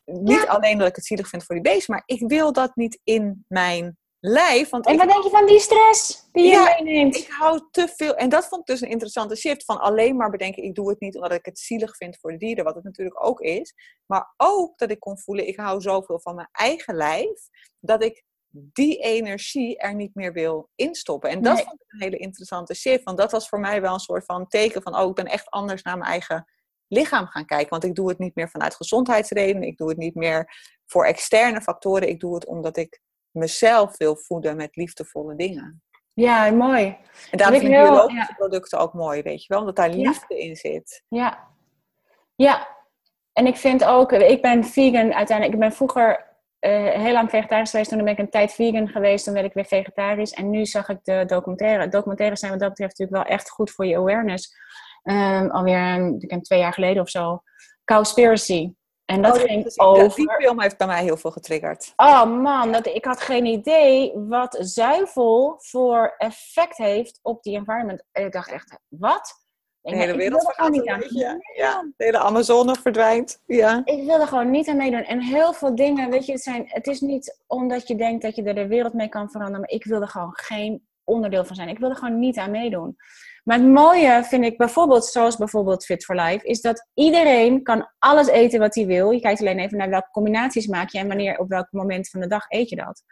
niet Ja. alleen dat ik het zielig vind voor die beesten, maar ik wil dat niet in mijn lijf, want En ik wat denk je van die stress die je Ja, meeneemt? ik hou te veel. En dat vond ik dus een interessante shift. Van alleen maar bedenken, ik doe het niet omdat ik het zielig vind voor de dieren. Wat het natuurlijk ook is. Maar ook dat ik kon voelen, ik hou zoveel van mijn eigen lijf. Dat ik die energie er niet meer wil instoppen. En dat Nee. vond ik een hele interessante shift. Want dat was voor mij wel een soort van teken van, oh, ik ben echt anders naar mijn eigen lichaam gaan kijken. Want ik doe het niet meer vanuit gezondheidsredenen. Ik doe het niet meer voor externe factoren. Ik doe het omdat ik mezelf wil voeden met liefdevolle dingen. Ja, mooi. En daarom vind ik biologische ja. producten ook mooi, weet je wel? Omdat daar Ja. liefde in zit. Ja. Ja. En ik vind ook, ik ben vegan uiteindelijk. Ik ben vroeger eh, heel lang vegetarisch geweest. Toen ben ik een tijd vegan geweest. Toen werd ik weer vegetarisch. En nu zag ik de documentaire. Documentaires zijn wat dat betreft natuurlijk wel echt goed voor je awareness. Ehm, alweer ik denk twee jaar geleden of zo. Cowspiracy. En dat Oh, ging dus over... Die film heeft bij mij heel veel getriggerd. Oh man, dat, ik had geen idee wat zuivel voor effect heeft op die environment. En ik dacht echt, wat? De hele ik wereld er niet aan. Ja, de hele Amazone verdwijnt. Ja. Ik wil er gewoon niet aan meedoen. En heel veel dingen, weet je, het, zijn, het is niet omdat je denkt dat je er de wereld mee kan veranderen. Maar ik wil er gewoon geen onderdeel van zijn. Ik wil er gewoon niet aan meedoen. Maar het mooie vind ik bijvoorbeeld, zoals bijvoorbeeld Fit for Life, is dat iedereen kan alles eten wat hij wil. Je kijkt alleen even naar welke combinaties maak je en wanneer, op welk moment van de dag eet je dat.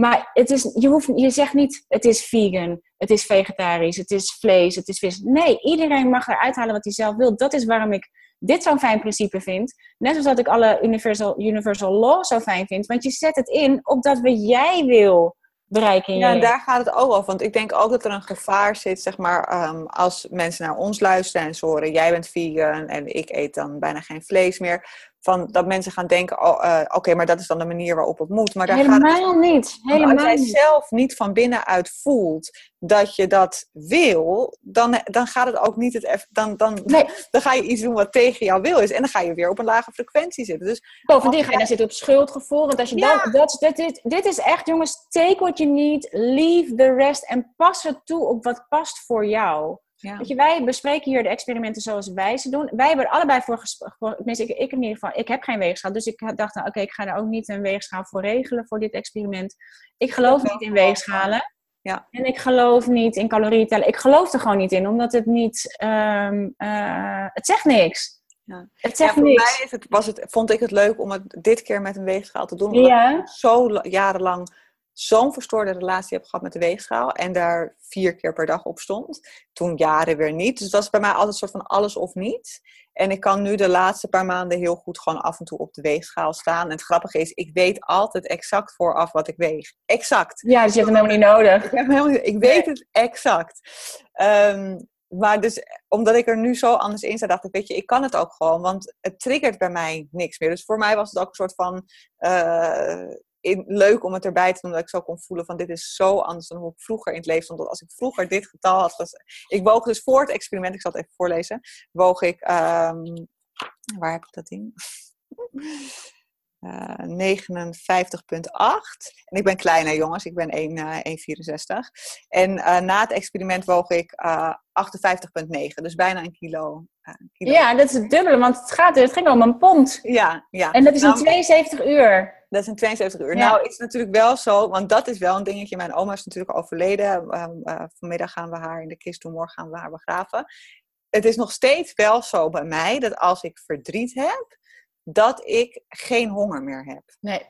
Maar het is, je, hoeft, je zegt niet, het is vegan, het is vegetarisch, het is vlees, het is vis. Nee, iedereen mag eruit halen wat hij zelf wil. Dat is waarom ik dit zo'n fijn principe vind. Net zoals dat ik alle universal, universal law zo fijn vind. Want je zet het in op dat wat jij wil bereiken in Ja, en daar gaat het ook over. Want ik denk ook dat er een gevaar zit, zeg maar, ehm, als mensen naar ons luisteren en ze horen, jij bent vegan en ik eet dan bijna geen vlees meer. Van dat mensen gaan denken, oh, eh, oké, maar dat is dan de manier waarop het moet. Maar daar gaat het Helemaal niet. Helemaal als jij niet. zelf niet van binnenuit voelt dat je dat wil, dan, dan gaat het ook niet het dan, dan, Nee. dan ga je iets doen wat tegen jouw wil is. En dan ga je weer op een lage frequentie zitten. Dus Bovendien ga je dan zitten op schuldgevoel. Want als je Ja. dan, dat, dit, dit, dit is echt, jongens, take what you need, leave the rest. En pas het toe op wat past voor jou. Ja. Weet je, wij bespreken hier de experimenten zoals wij ze doen. Wij hebben er allebei voor gesproken. Tenminste, ik, ik in ieder geval. Ik heb geen weegschaal. Dus ik dacht, nou, oké, ik ga er ook niet een weegschaal voor regelen voor dit experiment. Ik geloof niet in weegschalen. Ja. En ik geloof niet in calorieën tellen. Ik geloof er gewoon niet in, omdat het niet... ehm, eh, het zegt niks. Ja. Het Ja, zegt voor niks. mij is het, was het, vond ik het leuk om het dit keer met een weegschaal te doen. Omdat Ja. ik zo la- jarenlang zo'n verstoorde relatie heb gehad met de weegschaal. En daar vier keer per dag op stond. Toen jaren weer niet. Dus dat is bij mij altijd een soort van alles of niets. En ik kan nu de laatste paar maanden heel goed gewoon af en toe op de weegschaal staan. En het grappige is, ik weet altijd exact vooraf wat ik weeg. Exact. Ja, dus je hebt hem helemaal niet nodig. Ik, heb helemaal niet- ik weet het exact. Ehm, maar dus, omdat ik er nu zo anders in sta, dacht ik, weet je, ik kan het ook gewoon. Want het triggert bij mij niks meer. Dus voor mij was het ook een soort van eh, in, leuk om het erbij te doen. Dat ik zo kon voelen van, dit is zo anders dan hoe ik vroeger in het leven stond. Want als ik vroeger dit getal had... Was, ik woog dus voor het experiment, ik zal het even voorlezen. Woog ik... ehm, waar heb ik dat in? Eh 59,8. En ik ben kleiner, jongens. Ik ben 1, eh, 1,64. En eh, na het experiment woog ik eh 58,9. Dus bijna een kilo. eh, kilo. Ja, dat is het dubbele, want het, gaat, het ging om een pond. ja, ja. En dat is in Nou, 72 uur. Dat is in 72 uur. Ja. Nou, is natuurlijk wel zo, want dat is wel een dingetje. Mijn oma is natuurlijk overleden. Ehm, eh, vanmiddag gaan we haar in de kist doen, morgen gaan we haar begraven. Het is nog steeds wel zo bij mij dat als ik verdriet heb, dat ik geen honger meer heb. Nee.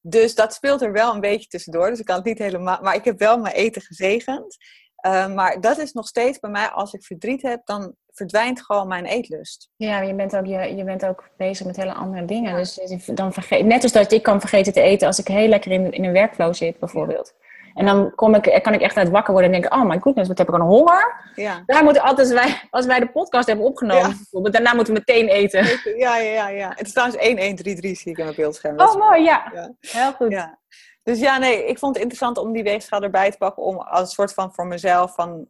Dus dat speelt er wel een beetje tussendoor. Dus ik kan het niet helemaal. Maar ik heb wel mijn eten gezegend. Eh, maar dat is nog steeds bij mij, als ik verdriet heb, dan verdwijnt gewoon mijn eetlust. Ja, maar je bent ook, je, je bent ook bezig met hele andere dingen. Dus dan vergeet, net als dat ik kan vergeten te eten als ik heel lekker in, in een workflow zit, bijvoorbeeld. En dan kom ik, kan ik echt uit wakker worden en denken, oh my goodness, wat heb ik een honger. Ja. Daar moeten altijd, als wij, als wij de podcast hebben opgenomen, Ja. bijvoorbeeld, daarna moeten we meteen eten. Ja, ja, ja, ja. Het is trouwens 1133, zie ik in mijn beeldscherm. Oh, mooi, ja. Ja. Heel goed. Ja. Dus ja, nee, ik vond het interessant om die weegschaal erbij te pakken. Om als een soort van voor mezelf van...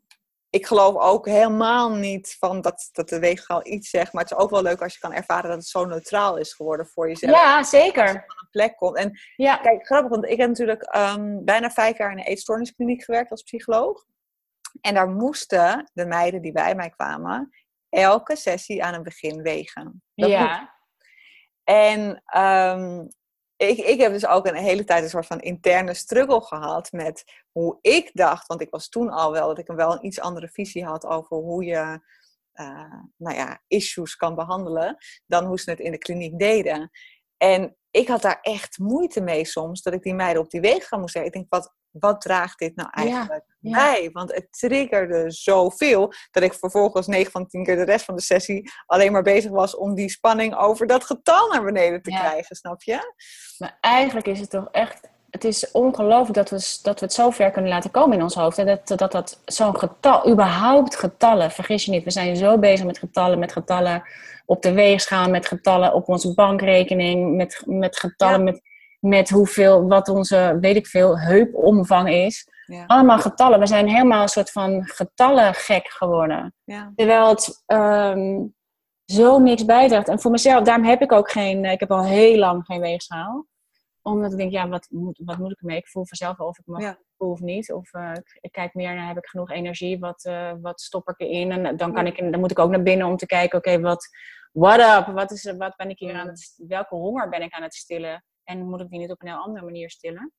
Ik geloof ook helemaal niet van dat, dat de weegschaal iets zegt. Maar het is ook wel leuk als je kan ervaren dat het zo neutraal is geworden voor jezelf. Ja, zeker. een plek komt. En Ja. kijk, grappig, want ik heb natuurlijk ehm, bijna vijf jaar in een eetstoorniskliniek gewerkt als psycholoog. En daar moesten de meiden die bij mij kwamen elke sessie aan het begin wegen. Dat. Ja. En ehm, ik, ik heb dus ook een hele tijd een soort van interne struggle gehad met hoe ik dacht, want ik was toen al wel dat ik een wel een iets andere visie had over hoe je eh, nou ja, issues kan behandelen dan hoe ze het in de kliniek deden. En ik had daar echt moeite mee soms, dat ik die meiden op die weg gaan moest zeggen. Ik denk, wat, wat draagt dit nou eigenlijk ja. bij? Want het triggerde zoveel, dat ik vervolgens 9 van 10 keer de rest van de sessie alleen maar bezig was om die spanning over dat getal naar beneden te Ja. krijgen, snap je? Maar eigenlijk is het toch echt. Het is ongelooflijk dat we, dat we het zo ver kunnen laten komen in ons hoofd. En dat dat, dat zo'n getal, überhaupt getallen, vergis je niet. We zijn zo bezig met getallen, met getallen op de weegschaal, met getallen op onze bankrekening, met, met getallen, met, met hoeveel, wat onze, weet ik veel, heupomvang is. Ja. Allemaal getallen. We zijn helemaal een soort van getallen gek geworden. Ja. Terwijl het ehm, zo niks bijdraagt. En voor mezelf, daarom heb ik ook geen, ik heb al heel lang geen weegschaal. Omdat ik denk, ja, wat moet, wat moet ik ermee? Ik voel vanzelf wel of ik me Ja. voel of niet. Of eh, ik, ik kijk meer naar, heb ik genoeg energie? Wat, eh, wat stop ik erin? En dan, kan ik, dan moet ik ook naar binnen om te kijken, oké, wat what up? Wat, is, wat ben ik hier aan het, welke honger ben ik aan het stillen? En moet ik die niet op een heel andere manier stillen?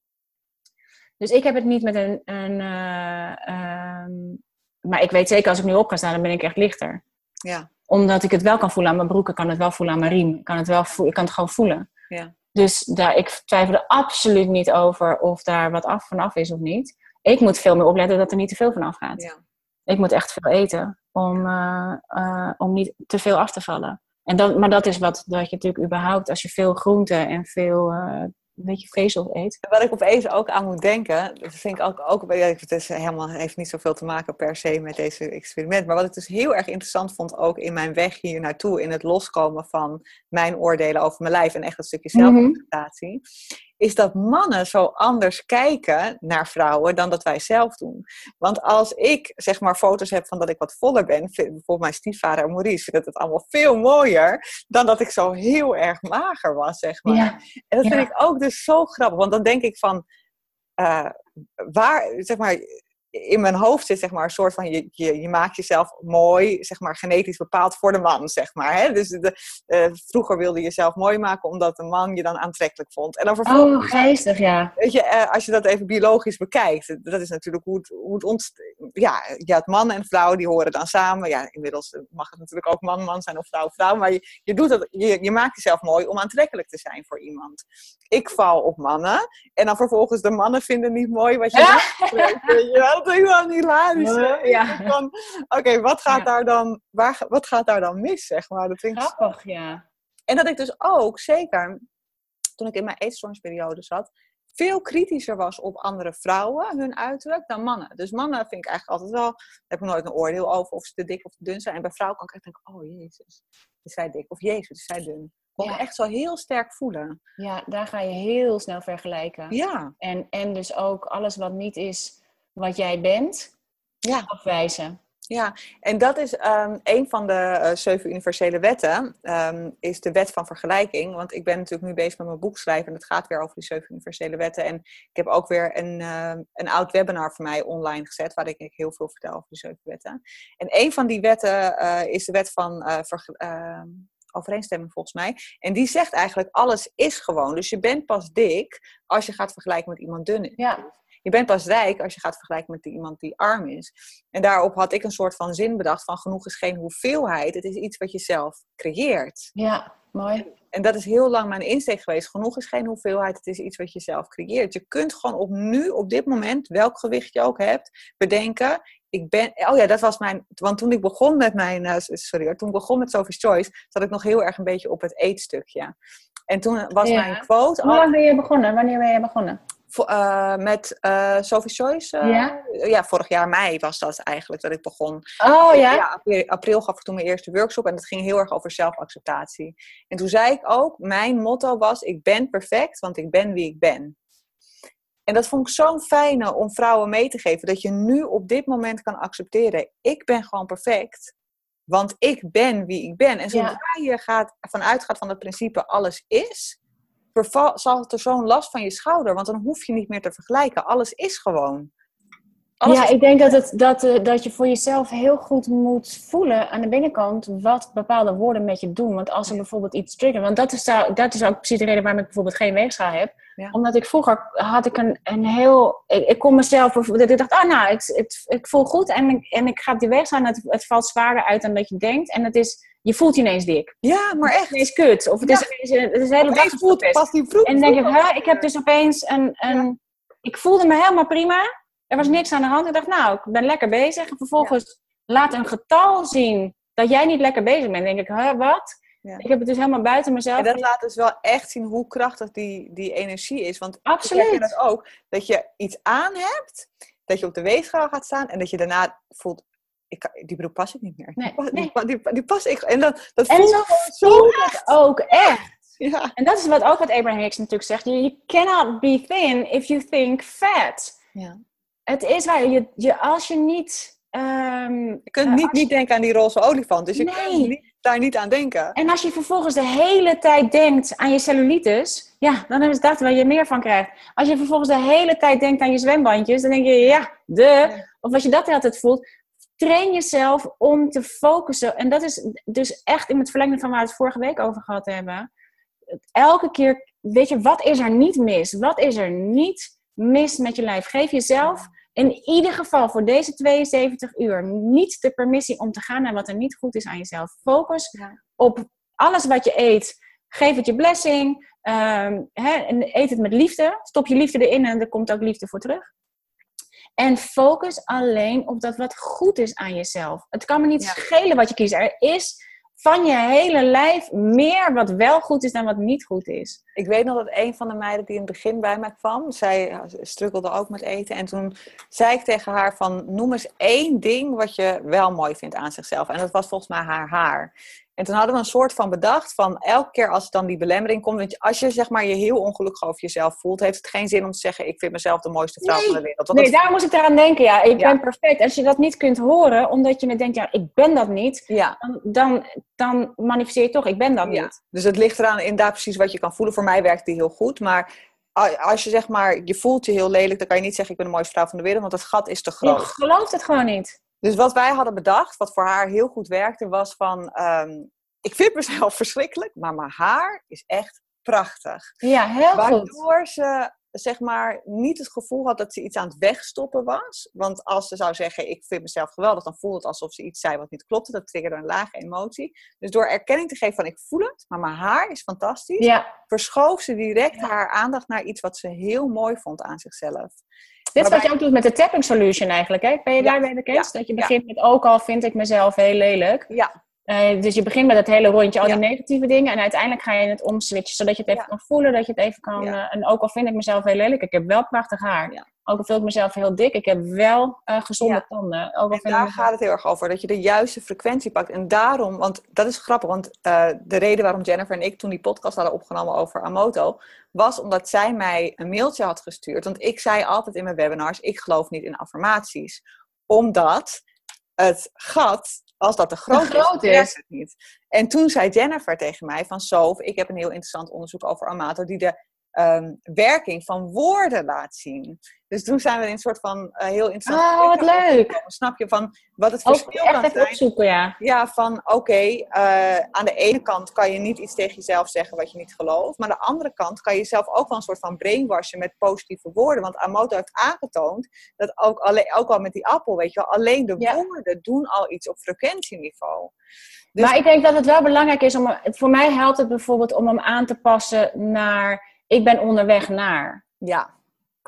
Dus ik heb het niet met een, een eh, ehm, maar ik weet zeker als ik nu op kan staan, dan ben ik echt lichter Ja. omdat ik het wel kan voelen aan mijn broek, ik kan het wel voelen aan mijn riem. Ik kan het, wel voelen, ik kan het gewoon voelen. Ja. Dus daar, ik twijfel er absoluut niet over of daar wat af vanaf is of niet. Ik moet veel meer opletten dat er niet te veel vanaf gaat. Ja. Ik moet echt veel eten om, eh, eh, om niet te veel af te vallen. En dat, maar dat is wat dat je natuurlijk überhaupt, als je veel groente en veel eh weet je, vezel eet. Wat ik opeens ook aan moet denken, dat vind ik ook, ook het is helemaal, heeft niet zoveel te maken per se met deze experiment. Maar wat ik dus heel erg interessant vond, ook in mijn weg hier naartoe, in het loskomen van mijn oordelen over mijn lijf en echt een stukje Mhm. zelfacceptatie, is dat mannen zo anders kijken naar vrouwen dan dat wij zelf doen. Want als ik zeg maar foto's heb van dat ik wat voller ben, bijvoorbeeld mijn stiefvader Maurice vindt het allemaal veel mooier dan dat ik zo heel erg mager was, zeg maar. Ja, En dat Ja. vind ik ook dus zo grappig. Want dan denk ik van, eh, waar, zeg maar, in mijn hoofd zit zeg maar een soort van, je, je, je maakt jezelf mooi, zeg maar genetisch bepaald voor de man, zeg maar. Hè? Dus de, eh, vroeger wilde je jezelf mooi maken omdat een man je dan aantrekkelijk vond. En dan vervolgens, Oh, geestig, ja. weet je, eh, als je dat even biologisch bekijkt, dat is natuurlijk hoe het, hoe het ontstaat. Ja, je had man en vrouw, die horen dan samen. Ja, inmiddels mag het natuurlijk ook man-man zijn of vrouw-vrouw, maar je, je, doet dat, je, je maakt jezelf mooi om aantrekkelijk te zijn voor iemand. Ik val op mannen en dan vervolgens de mannen vinden niet mooi wat je Ja. zegt. Dat dan hilarisch. Eh, ja. Oké, wat gaat Ja. daar dan, waar, wat gaat daar dan mis, zeg maar? Dat vind ik Grappig, ja. en dat ik dus ook, zeker toen ik in mijn eetstoornisperiode zat, veel kritischer was op andere vrouwen, hun uiterlijk, dan mannen. Dus mannen vind ik eigenlijk altijd wel, daar heb ik nooit een oordeel over of ze te dik of te dun zijn. En bij vrouwen kan ik echt denken, oh jezus, is zij dik? Of jezus, is zij dun? Kon ik Ja. echt zo heel sterk voelen. Ja, daar ga je heel snel vergelijken. Ja, En, en dus ook alles wat niet is wat jij bent, ja. afwijzen. Ja, en dat is ehm, een van de eh, zeven universele wetten, ehm, is de wet van vergelijking. Want ik ben natuurlijk nu bezig met mijn boek schrijven en het gaat weer over die zeven universele wetten. En ik heb ook weer een, ehm, een oud webinar voor mij online gezet, waarin ik heel veel vertel over die zeven wetten. En een van die wetten eh, is de wet van eh, overeenstemming volgens mij. En die zegt eigenlijk, alles is gewoon. Dus je bent pas dik als je gaat vergelijken met iemand dun. Ja. Je bent pas rijk als je gaat vergelijken met iemand die arm is. En daarop had ik een soort van zin bedacht van genoeg is geen hoeveelheid. Het is iets wat je zelf creëert. Ja, mooi. En dat is heel lang mijn insteek geweest. Genoeg is geen hoeveelheid, het is iets wat je zelf creëert. Je kunt gewoon op nu, op dit moment, welk gewicht je ook hebt, bedenken. Ik ben, oh ja, dat was mijn. Want toen ik begon met mijn. eh, sorry toen ik begon met Sophie's Choice, zat ik nog heel erg een beetje op het eetstukje. En toen was Ja. mijn quote. Hoe lang ben je begonnen? Wanneer ben je begonnen? Eh, met eh Sophie's Choice. eh, Ja? ja, vorig jaar mei was dat eigenlijk dat ik begon. Oh ja? april, april gaf ik toen mijn eerste workshop en dat ging heel erg over zelfacceptatie. En toen zei ik ook, mijn motto was, ik ben perfect, want ik ben wie ik ben. En dat vond ik zo'n fijne om vrouwen mee te geven, dat je nu op dit moment kan accepteren, ik ben gewoon perfect, want ik ben wie ik ben. En zodra je gaat, vanuit gaat van het principe alles is, zal het er zo'n last van je schouder, want dan hoef je niet meer te vergelijken. Alles is gewoon. Alles ja, is ik denk dat, het, dat, eh, dat je voor jezelf heel goed moet voelen aan de binnenkant wat bepaalde woorden met je doen. Want als er bijvoorbeeld iets triggert, want dat is, dat is ook precies de reden waarom ik bijvoorbeeld geen weegschaal heb. Ja. Omdat ik vroeger had ik een, een heel, ik, ik kon mezelf, bijvoorbeeld- ik dacht, ah nou, ik, ik, ik voel goed en ik, en ik ga op die weegschaal en het, het valt zwaarder uit dan dat je denkt. En het is, je voelt je ineens dik. Ja, maar Het is echt. ineens kut. Of het is, ineens- het is de hele dag voelt best. pas die vroeg. En dan denk ik, ik heb dus opeens een, een... Ik voelde me helemaal prima. Er was niks aan de hand. Ik dacht, nou, ik ben lekker bezig. En vervolgens laat een getal zien dat jij niet lekker bezig bent. Dan denk ik, wat? Ja. Ik heb het dus helemaal buiten mezelf. En dat laat dus wel echt zien hoe krachtig die, die energie is. Want ik Absoluut. herken het ook, dat je iets aan hebt, dat je op de weegschaal gaat staan en dat je daarna voelt, ik, die broek pas ik niet meer. Nee, die, nee. die, pa- die, die pas ik. En dat, dat En voelt zo ook echt. Ja. En dat is wat ook wat Abraham Hicks natuurlijk zegt. You, cannot be thin if you think fat. Ja. Het is waar. Je, je, als je niet... ehm, Je kunt Eh, niet, niet denken aan die roze olifant, dus je Nee. kunt niet, daar niet aan denken. En als je vervolgens de hele tijd denkt aan je cellulitis, ja, dan is dat waar je meer van krijgt. Als je vervolgens de hele tijd denkt aan je zwembandjes, dan denk je, ja, de. Ja. Of als je dat altijd voelt, train jezelf om te focussen. En dat is dus echt in het verlengde van waar we het vorige week over gehad hebben. Elke keer, weet je, wat is er niet mis? Wat is er niet mis met je lijf? Geef jezelf in ieder geval voor deze 72 uur niet de permissie om te gaan naar wat er niet goed is aan jezelf. Focus Ja. op alles wat je eet. Geef het je blessing. hè, en eet het met liefde. Stop je liefde erin en er komt ook liefde voor terug. En focus alleen op dat wat goed is aan jezelf. Het kan me niet Ja. schelen wat je kiest. Er is van je hele lijf meer wat wel goed is dan wat niet goed is. Ik weet nog dat een van de meiden die in het begin bij mij kwam, zij struggelde ook met eten. En toen zei ik tegen haar van, noem eens één ding wat je wel mooi vindt aan zichzelf. En dat was volgens mij haar haar. En toen hadden we een soort van bedacht van, elke keer als dan die belemmering komt, want als je zeg maar je heel ongelukkig over jezelf voelt, heeft het geen zin om te zeggen, ik vind mezelf de mooiste vrouw Nee. van de wereld. Want Nee, daar moest ik eraan denken. Ja, ik Ja. ben perfect. Als je dat niet kunt horen, omdat je denkt, ja, ik ben dat niet. ja. Dan, dan, dan manifesteer je toch, ik ben dat Ja. niet. Dus het ligt eraan inderdaad precies wat je kan voelen. Voor mij werkt die heel goed, maar als je zeg maar, je voelt je heel lelijk, dan kan je niet zeggen ik ben de mooiste vrouw van de wereld, want het gat is te Je groot. gelooft het gewoon niet. Dus wat wij hadden bedacht, wat voor haar heel goed werkte, was van, ehm, ik vind mezelf verschrikkelijk, maar mijn haar is echt prachtig. Ja, heel goed. Waardoor ze zeg maar niet het gevoel had dat ze iets aan het wegstoppen was. Want als ze zou zeggen, ik vind mezelf geweldig, dan voelt het alsof ze iets zei wat niet klopte. Dat triggerde een lage emotie. Dus door erkenning te geven van ik voel het, maar mijn haar is fantastisch. Ja, Verschoof ze direct haar aandacht naar iets wat ze heel mooi vond aan zichzelf. Dit is wat je ook doet met de tapping solution eigenlijk. Hè? Ben je daarbij bekend? Dat je begint met ook al vind ik mezelf heel lelijk. Ja, Eh, dus je begint met het hele rondje, al Ja. die negatieve dingen. En uiteindelijk ga je het omswitchen, zodat je het even Ja. kan voelen. Dat je het even kan... Ja. eh, en ook al vind ik mezelf heel lelijk, ik heb wel prachtig haar. Ook al vind ik mezelf heel dik, ik heb wel eh, gezonde tanden. Ook al En daar mezelf- gaat het heel erg over, dat je de juiste frequentie pakt. En daarom, want dat is grappig, want de reden waarom Jennifer en ik toen die podcast hadden opgenomen over Amoto, was omdat zij mij een mailtje had gestuurd. Want ik zei altijd in mijn webinars, ik geloof niet in affirmaties. Omdat het gat, als dat te groot, groot is, is. het niet. En toen zei Jennifer tegen mij van, Sof, ik heb een heel interessant onderzoek over Amato, die de ehm, werking van woorden laat zien. Dus toen zijn we in een soort van eh, heel interessant Oh, wat leuk. Snap je van wat het Ook verschil echt kan even zijn? opzoeken, ja. Ja, van oké, eh, aan de ene kant kan je niet iets tegen jezelf zeggen wat je niet gelooft. Maar aan de andere kant kan je jezelf ook wel een soort van brainwashen met positieve woorden. Want Amoto heeft aangetoond dat ook, alleen, ook al met die appel, weet je wel, alleen de Ja. woorden doen al iets op frequentieniveau. Dus Maar ik denk dat het wel belangrijk is om... Voor mij helpt het bijvoorbeeld om hem aan te passen naar... Ik ben onderweg naar. ja,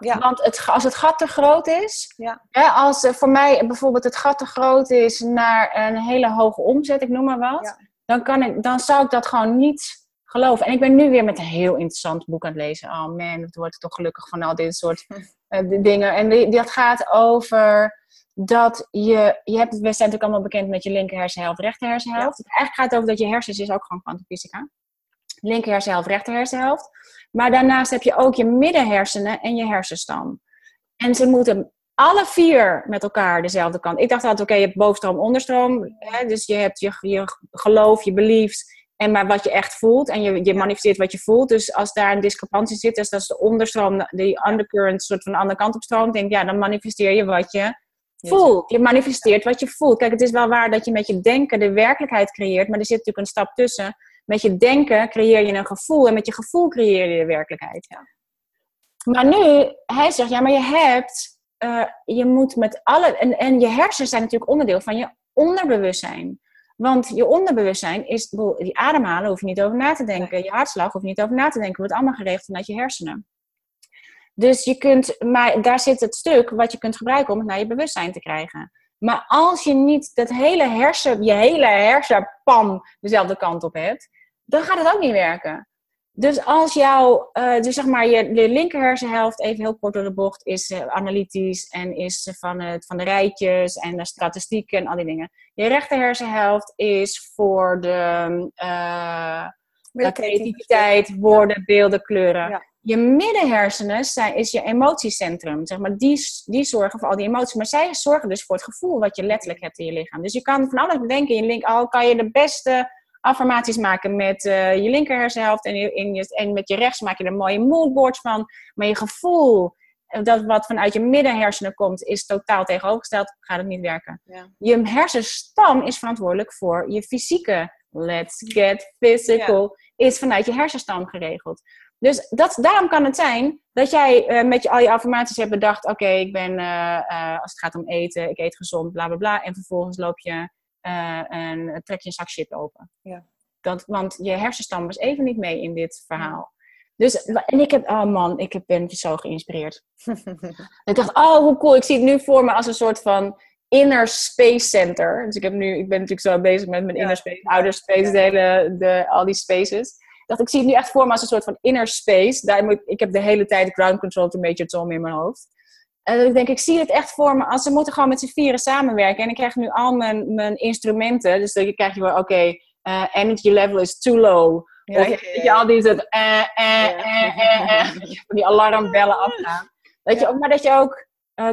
ja, Want het, als het gat te groot is... Ja. Hè, als eh, voor mij bijvoorbeeld het gat te groot is naar een hele hoge omzet, ik noem maar wat... Ja. Dan, kan ik, dan zou ik dat gewoon niet geloven. En ik ben nu weer met een heel interessant boek aan het lezen. Oh man, het wordt toch gelukkig van al dit soort eh, dingen. En die, dat gaat over dat je... je hebt, we zijn natuurlijk allemaal bekend met je linker hersenhelft, rechter hersenhelft. Eigenlijk gaat het over dat je hersens is ook gewoon kwantumfysica. Linker hersenhelft, rechter hersenhelft. Maar daarnaast heb je ook je middenhersenen en je hersenstam. En ze moeten alle vier met elkaar dezelfde kant. Ik dacht altijd, oké, je hebt bovenstroom, onderstroom. Hè? Dus je hebt je, je geloof, je beliefs. En maar wat je echt voelt. En je, je manifesteert wat je voelt. Dus als daar een discrepantie zit, dus dat is de onderstroom, die undercurrent, soort van de andere kant op stroomt. Denk ja, dan manifesteer je wat je voelt. Je manifesteert wat je voelt. Kijk, het is wel waar dat je met je denken de werkelijkheid creëert. Maar er zit natuurlijk een stap tussen. Met je denken creëer je een gevoel. En met je gevoel creëer je de werkelijkheid. Maar nu, hij zegt, ja, maar je hebt, eh, je moet met alle, en, en je hersenen zijn natuurlijk onderdeel van je onderbewustzijn. Want je onderbewustzijn is, die ademhalen hoef je niet over na te denken. Je hartslag hoef je niet over na te denken. wordt allemaal geregeld vanuit je hersenen. Dus je kunt, maar daar zit het stuk wat je kunt gebruiken om het naar je bewustzijn te krijgen. Maar als je niet dat hele hersen, je hele hersenpan dezelfde kant op hebt, dan gaat het ook niet werken. Dus als jouw, eh, dus zeg maar, je, je linker hersenhelft, even heel kort door de bocht, is eh, analytisch en is van, het, van de rijtjes en de statistieken en al die dingen. Je rechter hersenhelft is voor de eh, creativiteit, woorden, beelden, kleuren. Ja. Je middenhersenen zijn, is je emotiecentrum. Zeg maar, die, die zorgen voor al die emoties. Maar zij zorgen dus voor het gevoel wat je letterlijk hebt in je lichaam. Dus je kan van alles bedenken. In je link, al kan je de beste affirmaties maken met eh, je linker hersenhelft. En, je, in je, en met je rechts maak je er mooie moodboards van. Maar je gevoel, dat wat vanuit je middenhersenen komt, is totaal tegenovergesteld. Gaat het niet werken. Ja. Je hersenstam is verantwoordelijk voor je fysieke. Let's get physical. Is vanuit je hersenstam geregeld. Dus dat, daarom kan het zijn dat jij eh, met je, al je affirmaties hebt bedacht: oké, ik ben, eh, als het gaat om eten, ik eet gezond, bla bla bla. En vervolgens loop je eh, en trek je een zak shit open. Ja. Dat, want je hersenstam was even niet mee in dit verhaal. Dus, en ik heb, oh man, ik heb- ben zo geïnspireerd. Ik dacht, oh, hoe cool. Ik zie het nu voor me als een soort van inner space center. Dus ik, heb nu, ik ben natuurlijk zo bezig met mijn Ja. inner space, outer space, de hele, de, al die spaces. Ik dacht, ik zie het nu echt voor me als een soort van inner space. Daar moet, ik heb de hele tijd ground control to Major Tom in mijn hoofd. En ik denk, ik zie het echt voor me als ze moeten gewoon met z'n vieren samenwerken. En ik krijg nu al mijn, mijn instrumenten. Dus dan krijg je wel, oké, eh, energy level is too low. Ja, of je, al die, dat, eh, eh, eh, eh, eh, die alarmbellen afgaan. Dat je ook, maar dat je ook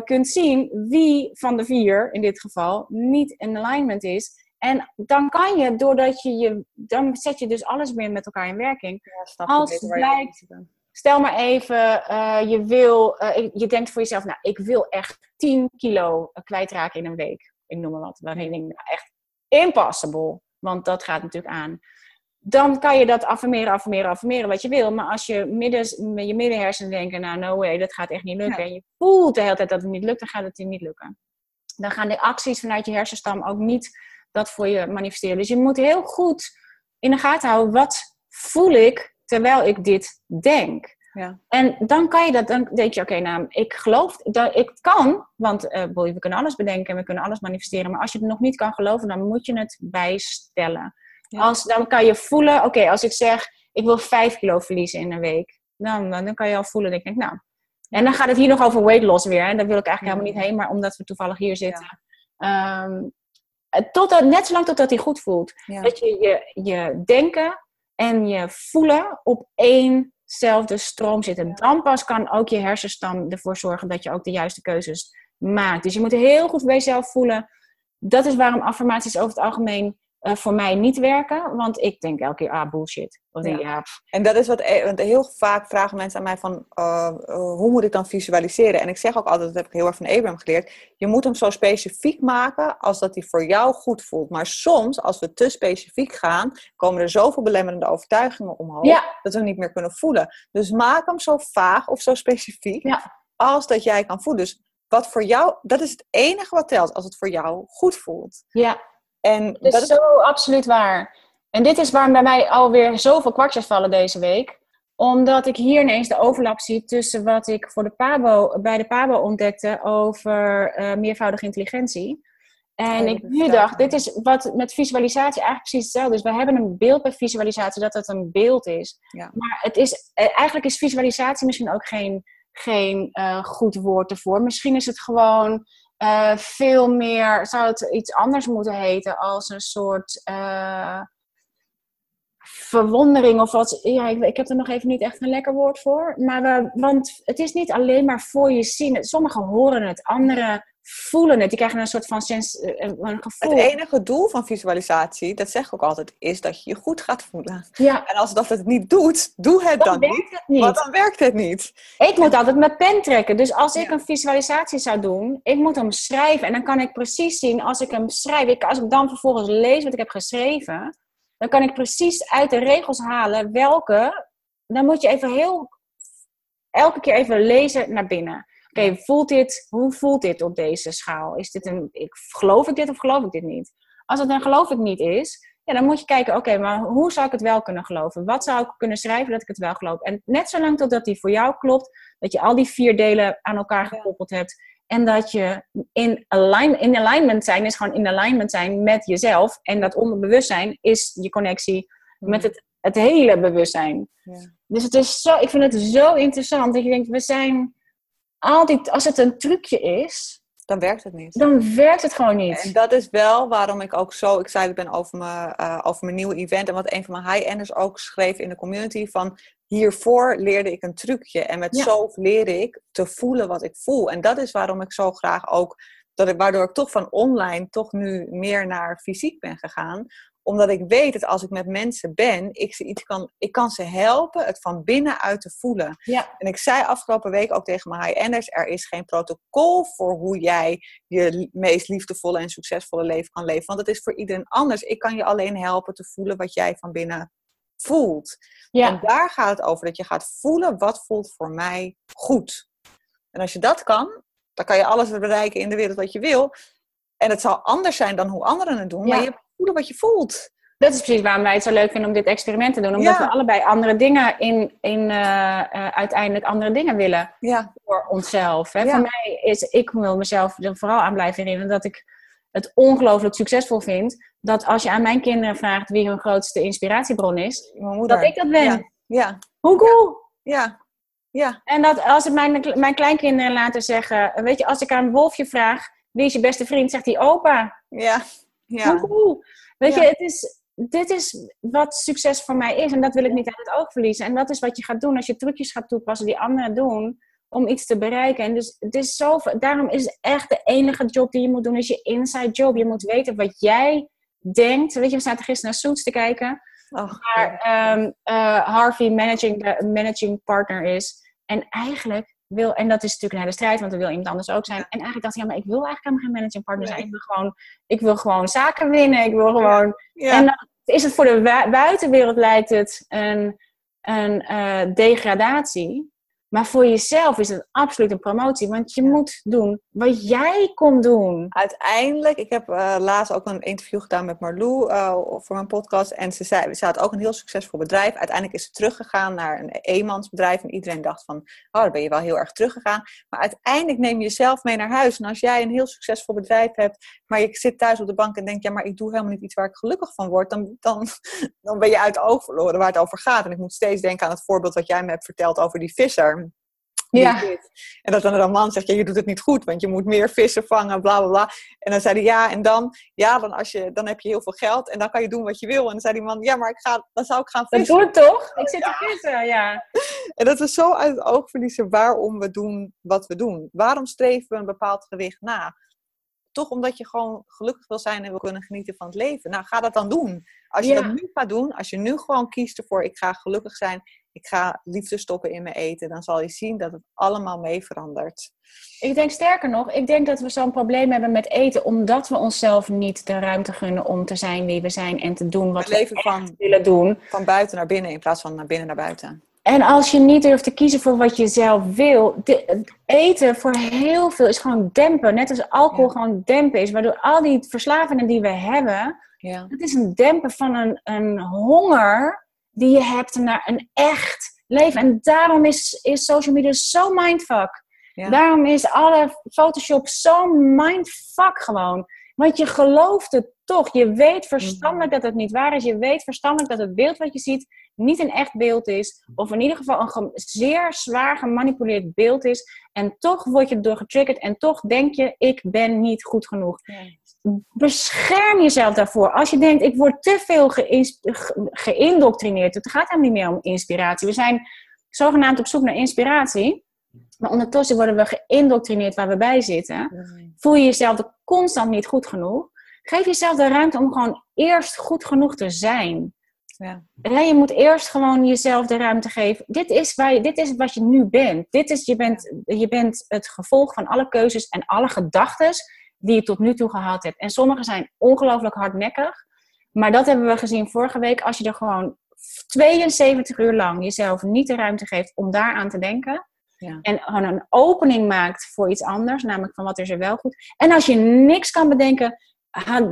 kunt zien wie van de vier, in dit geval, niet in alignment is. En dan kan je, doordat je je, dan zet je dus alles meer met elkaar in werking. Ja, Als blijkt-. Stel maar even, eh, je, wil, eh, je denkt voor jezelf, nou, ik wil echt 10 kilo kwijtraken in een week. Ik noem maar wat. Waarin ik denk, nou, echt impossible. Want dat gaat natuurlijk aan. Dan kan je dat affirmeren, affirmeren, affirmeren wat je wil. Maar als je midden, met je middenhersenen denken, nou, no way, dat gaat echt niet lukken. Ja. En je voelt de hele tijd dat het niet lukt, dan gaat het niet lukken. Dan gaan de acties vanuit je hersenstam ook niet dat voor je manifesteren. Dus je moet heel goed in de gaten houden, wat voel ik terwijl ik dit denk? Ja. En dan kan je dat, dan denk je, oké, nou, ik geloof dat ik kan, want eh, boy, we kunnen alles bedenken en we kunnen alles manifesteren. Maar als je het nog niet kan geloven, dan moet je het bijstellen. Ja. Als, dan kan je voelen, oké, als ik zeg, ik wil 5 kilo verliezen in een week, dan, dan kan je al voelen, dat ik denk, nou. En dan gaat het hier nog over weight loss weer, en daar wil ik eigenlijk helemaal niet heen, maar omdat we toevallig hier zitten. Ehm, totdat, net zolang totdat hij goed voelt. Dat je, je je denken en je voelen op éénzelfde stroom zitten. Dan pas kan ook je hersenstam ervoor zorgen dat je ook de juiste keuzes maakt. Dus je moet heel goed bij jezelf voelen. Dat is waarom affirmaties over het algemeen eh, voor mij niet werken. Want ik denk elke keer, ah, bullshit. Of Ja. En dat is wat, eh, want heel vaak vragen mensen aan mij van, eh, eh, hoe moet ik dan visualiseren? En ik zeg ook altijd, dat heb ik heel erg van Abraham geleerd, je moet hem zo specifiek maken als dat hij voor jou goed voelt. Maar soms, als we te specifiek gaan, komen er zoveel belemmerende overtuigingen omhoog, Ja. dat we hem niet meer kunnen voelen. Dus maak hem zo vaag of zo specifiek Ja. als dat jij kan voelen. Dus wat voor jou, dat is het enige wat telt, als het voor jou goed voelt. ja, En dat is dat is zo absoluut waar. En dit is waarom bij mij alweer zoveel kwartjes vallen deze week. Omdat ik hier ineens de overlap zie tussen wat ik voor de Pabo, bij de Pabo ontdekte over eh, meervoudige intelligentie. En ik nu dacht, dit is wat met visualisatie eigenlijk precies hetzelfde is. We hebben een beeld bij visualisatie dat het een beeld is. Ja. Maar het is, eh, eigenlijk is visualisatie misschien ook geen, geen eh, goed woord ervoor. Misschien is het gewoon eh, veel meer, zou het iets anders moeten heten als een soort eh, verwondering of wat. Ja, ik, heb er nog even niet echt een lekker woord voor. Maar we, want het is niet alleen maar voor je zien. Sommigen horen het, anderen voelen het. Die krijgen een soort van sens, eh, een gevoel. het enige doel van visualisatie, dat zeg ik ook altijd, is dat je je goed gaat voelen. Ja, En als dat het niet doet, doe het dan, dan niet. het niet. Want dan werkt het niet. Ik moet altijd mijn pen trekken. Dus als ik Ja. een visualisatie zou doen, ik moet hem schrijven. En dan kan ik precies zien, als ik hem schrijf, ik, als ik dan vervolgens lees wat ik heb geschreven, dan kan ik precies uit de regels halen welke. Dan moet je even heel, elke keer even lezen naar binnen. Oké, voelt dit, hoe voelt dit op deze schaal? Is dit een, ik, geloof ik dit of geloof ik dit niet? Als het een geloof ik niet is, ja, dan moet je kijken, oké, maar hoe zou ik het wel kunnen geloven? Wat zou ik kunnen schrijven dat ik het wel geloof? En net zolang totdat die voor jou klopt, dat je al die vier delen aan elkaar gekoppeld hebt. En dat je in, align, in alignment zijn, is gewoon in alignment zijn met jezelf. En dat onderbewustzijn is je connectie met het, het hele bewustzijn. Ja. Dus het is zo, ik vind het zo interessant. Dat je denkt, we zijn altijd, als het een trucje is, Dan werkt het niet. dan werkt het gewoon En niet. dat is wel waarom ik ook zo excited ben over mijn, eh, over mijn nieuwe event. En wat een van mijn high-enders ook schreef in de community. Van hiervoor leerde ik een trucje. En met Ja. zo leerde ik te voelen wat ik voel. En dat is waarom ik zo graag ook, dat ik, waardoor ik toch van online toch nu meer naar fysiek ben gegaan. Omdat ik weet dat als ik met mensen ben, ik, ze iets kan, ik kan ze helpen het van binnenuit te voelen. Ja, En ik zei afgelopen week ook tegen mijn high-enders, er is geen protocol voor hoe jij je meest liefdevolle en succesvolle leven kan leven. Want het is voor iedereen anders. Ik kan je alleen helpen te voelen wat jij van binnen voelt. En ja, daar gaat het over, dat je gaat voelen wat voelt voor mij goed. En als je dat kan, dan kan je alles bereiken in de wereld wat je wil. En het zal anders zijn dan hoe anderen het doen, Ja. maar je voelen wat je voelt. dat is precies waarom wij het zo leuk vinden om dit experiment te doen. Omdat Ja. we allebei andere dingen in, in eh, eh, uiteindelijk andere dingen willen Ja, voor onszelf. Hè? Ja. Voor mij is, ik wil mezelf er vooral aan blijven herinneren dat ik het ongelooflijk succesvol vind. Dat als je aan mijn kinderen vraagt wie hun grootste inspiratiebron is, dat ik dat ben. Ja, Hoe cool! ja. ja. En dat als ik mijn, mijn kleinkinderen laten zeggen, weet je, als ik aan Wolfje vraag, wie is je beste vriend, zegt hij opa. ja. Hoe ja. cool! Weet Ja. je, het is, dit is wat succes voor mij is en dat wil ik niet uit het oog verliezen. En dat is wat je gaat doen als je trucjes gaat toepassen die anderen doen om iets te bereiken. En dus het is zo, daarom is echt de enige job die je moet doen, is je inside job. Je moet weten wat jij denkt. Weet je, we zaten gisteren naar Suits te kijken. Oh, maar ehm, eh, Harvey managing, de- managing partner is. En eigenlijk wil, en dat is natuurlijk een hele strijd, want er wil iemand anders ook zijn. En eigenlijk dacht ik, ja, maar ik wil eigenlijk helemaal geen managing partner zijn. Nee. Ik wil gewoon, ik wil gewoon zaken winnen. Ik wil gewoon. ja. En dan is het voor de buitenwereld lijkt het een, een eh, degradatie. Maar voor jezelf is het absoluut een promotie. Want je Ja. moet doen wat jij komt doen. Uiteindelijk, ik heb eh, laatst ook een interview gedaan met Marlou eh, voor mijn podcast. En ze zei, ze had ook een heel succesvol bedrijf. Uiteindelijk is ze teruggegaan naar een eenmansbedrijf. En iedereen dacht van, oh, dan ben je wel heel erg teruggegaan. Maar uiteindelijk neem je jezelf mee naar huis. En als jij een heel succesvol bedrijf hebt, maar je zit thuis op de bank en denkt, ja, maar ik doe helemaal niet iets waar ik gelukkig van word. Dan, dan, dan ben je uit het oog verloren waar het over gaat. En ik moet steeds denken aan het voorbeeld wat jij me hebt verteld over die visser. Ja. En dat dan een man zegt, ja, je doet het niet goed, want je moet meer vissen vangen, bla bla bla. En dan zei hij, ja, en dan, ja, dan, als je, dan heb je heel veel geld en dan kan je doen wat je wil. En dan zei die man, ja, maar ik ga, dan zou ik gaan vissen. doe ik toch? Ik zit te vissen, ja. En dat we zo uit het oog verliezen waarom we doen wat we doen. Waarom streven we een bepaald gewicht na? Toch omdat je gewoon gelukkig wil zijn en wil kunnen genieten van het leven. Nou, ga dat dan doen. Als je Ja. dat nu gaat doen, als je nu gewoon kiest ervoor, ik ga gelukkig zijn, ik ga liefde stoppen in mijn eten, dan zal je zien dat het allemaal mee verandert. Ik denk sterker nog, ik denk dat we zo'n probleem hebben met eten, omdat we onszelf niet de ruimte gunnen om te zijn wie we zijn en te doen wat We leven van, willen doen. van buiten naar binnen in plaats van naar binnen naar buiten. En als je niet durft te kiezen voor wat je zelf wil, de- eten voor heel veel is gewoon dempen. Net als alcohol Ja. gewoon dempen is, waardoor al die verslavingen die we hebben, Ja. het is een dempen van een, een honger die je hebt naar een echt leven. En daarom is, is social media zo mindfuck. Ja. Daarom is alle Photoshop zo mindfuck gewoon. Want je gelooft het toch. Je weet verstandelijk dat het niet waar is. Je weet verstandelijk dat het beeld wat je ziet niet een echt beeld is. Of in ieder geval een zeer zwaar gemanipuleerd beeld is. En toch word je erdoor getriggerd. En toch denk je, ik ben niet goed genoeg. Bescherm jezelf daarvoor. Als je denkt, ik word te veel ge- geïndoctrineerd. Het gaat helemaal niet meer om inspiratie. We zijn zogenaamd op zoek naar inspiratie. Maar ondertussen worden we geïndoctrineerd waar we bij zitten. Voel je jezelf constant niet goed genoeg. Geef jezelf de ruimte om gewoon eerst goed genoeg te zijn. Ja. Ja, je moet eerst gewoon jezelf de ruimte geven. Dit is, waar je, dit is wat je nu bent. Dit is, je, bent je bent het gevolg van alle keuzes en alle gedachten die je tot nu toe gehad hebt. En sommige zijn ongelooflijk hardnekkig. Maar dat hebben we gezien vorige week. Als je er gewoon 72 uur lang jezelf niet de ruimte geeft om daaraan te denken. Ja. En gewoon een opening maakt voor iets anders. Namelijk van wat is er wel goed. En als je niks kan bedenken.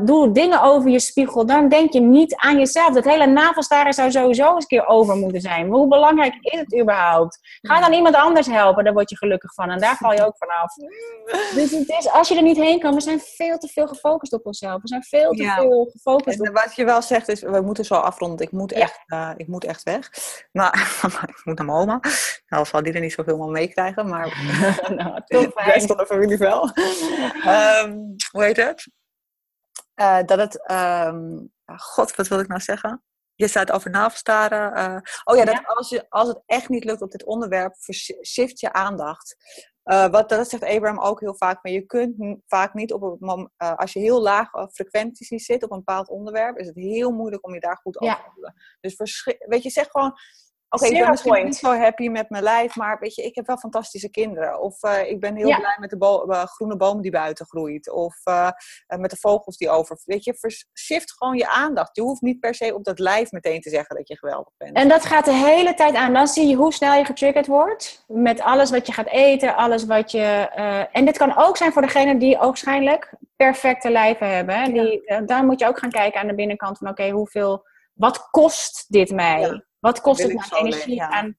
Doe dingen over je spiegel, dan denk je niet aan jezelf. Dat hele navelstaren zou sowieso eens een keer over moeten zijn. Maar hoe belangrijk is het überhaupt? Ga dan iemand anders helpen, daar word je gelukkig van. En daar val je ook vanaf. Dus het is, als je er niet heen kan, we zijn veel te veel gefocust op onszelf. We zijn veel te Ja. veel gefocust op... En wat je wel zegt is, we moeten zo afronden. Ik moet Ja. echt, eh, ik moet echt weg. Maar ik moet naar mijn oma. Nou zal die er niet zoveel van meekrijgen, maar nou, toch fijn. van de familie wel. Ehm, hoe heet het? Eh, dat het, ehm, god, wat wil ik nou zeggen? Je staat over navelstaren. eh oh ja, dat Ja. Als, je, als het echt niet lukt op dit onderwerp, shift je aandacht. Eh, wat, dat zegt Abraham ook heel vaak. Maar je kunt vaak niet op een als je heel laag uh, frequenties zit op een bepaald onderwerp, is het heel moeilijk om je daar goed over Ja. te voelen. Dus verschi- weet je, zeg gewoon. Oké, ik ben misschien point. niet zo happy met mijn lijf, maar weet je, ik heb wel fantastische kinderen. Of eh, ik ben heel Ja. blij met de bo- eh, groene boom die buiten groeit. Of eh, met de vogels die over. Weet je, shift gewoon je aandacht. Je hoeft niet per se op dat lijf meteen te zeggen dat je geweldig bent. En dat gaat de hele tijd aan. Dan zie je hoe snel je getriggerd wordt. Met alles wat je gaat eten, alles wat je. en dit kan ook zijn voor degene die waarschijnlijk perfecte lijven hebben. Die, daar moet je ook gaan kijken aan de binnenkant van oké, hoeveel. Wat kost dit mij? Ja. Wat kost het zo energie leven, ja. aan?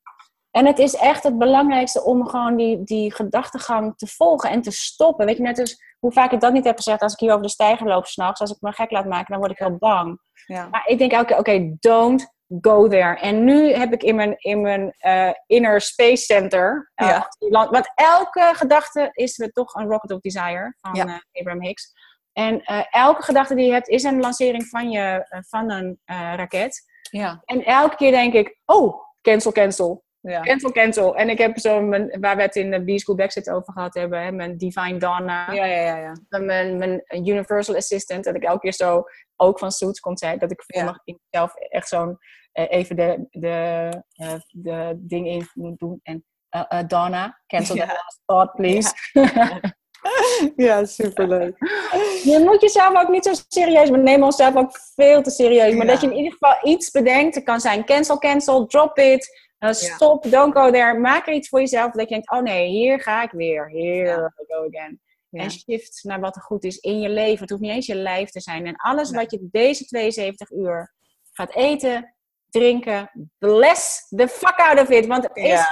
En het is echt het belangrijkste om gewoon die, die gedachtegang te volgen en te stoppen. Weet je, net als hoe vaak ik dat niet heb gezegd als ik hier over de stijger loop s'nachts. Als ik me gek laat maken, dan word ik heel bang. ja. Maar ik denk elke keer, oké, don't go there. En nu heb ik in mijn, in mijn eh, inner space center, eh, Ja. want elke gedachte is weer toch een rocket of desire van Ja. eh, Abraham Hicks. En elke gedachte die je hebt is een lancering van, je, van een raket. Ja. En elke keer denk ik, oh, cancel, cancel. Ja. Cancel, cancel. En ik heb zo, mijn, waar we het in de B-School Backset over gehad hebben, hè, mijn Divine Donna, Ja, ja, ja, ja. mijn, mijn Universal Assistant, dat ik elke keer zo, ook van Suits komt zei, dat ik Ja. in mezelf echt zo'n, eh, even de, de, eh, de ding in moet doen. En eh, Donna, cancel the last thought, please. Ja, superleuk. Je moet jezelf ook niet zo serieus, we nemen onszelf ook veel te serieus. Maar Ja. dat je in ieder geval iets bedenkt. Het kan zijn cancel, cancel, drop it, uh, stop, don't go there. Maak er iets voor jezelf dat je denkt, oh nee, hier ga ik weer. Here Ja. I go again. En shift naar wat er goed is in je leven. Het hoeft niet eens je lijf te zijn. En alles wat je deze 72 uur gaat eten, drinken, bless the fuck out of it. Want het is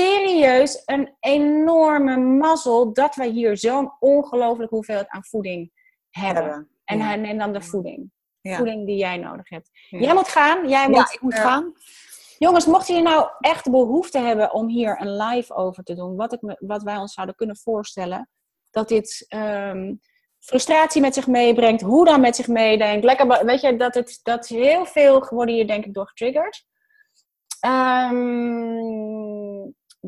serieus een enorme mazzel dat wij hier zo'n ongelooflijke hoeveelheid aan voeding hebben. hebben. En Ja. neemt dan de voeding. Ja. Voeding die jij nodig hebt. Ja. Jij moet gaan. Jij moet, ik moet eh, gaan. Jongens, mochten jullie nou echt behoefte hebben om hier een live over te doen, wat, ik me, wat wij ons zouden kunnen voorstellen, dat dit ehm, frustratie met zich meebrengt, hoe dan met zich meedenkt. Lekker, weet je, dat, het, dat heel veel worden hier denk ik door getriggerd. Ehm,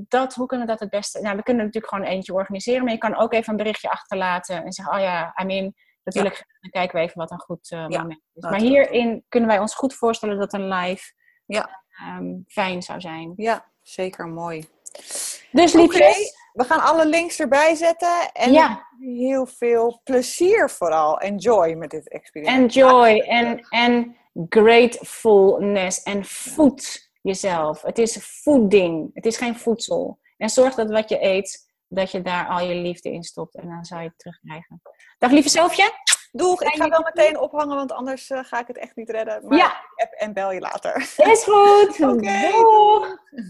dat, hoe kunnen we dat het beste? Nou, we kunnen natuurlijk gewoon eentje organiseren, maar je kan ook even een berichtje achterlaten en zeggen, oh ja, I mean, natuurlijk, dan kijken we even wat een goed Ja, moment is. Maar hierin kunnen wij ons goed voorstellen dat een live Ja. ehm, fijn zou zijn. Ja, zeker mooi. Dus liefjes, we gaan alle links erbij zetten. En Ja. heel veel plezier vooral. Enjoy met dit experiment. enjoy en, en gratefulness en voed jezelf. Het is voeding, het is geen voedsel. En zorg dat wat je eet, dat je daar al je liefde in stopt en dan zal je het terugkrijgen. Dag lieve Selfje. Doeg, ik ga wel meteen ophangen, want anders eh, ga ik het echt niet redden. Maar Ja. app en bel je later. Is goed. Oké. Doeg.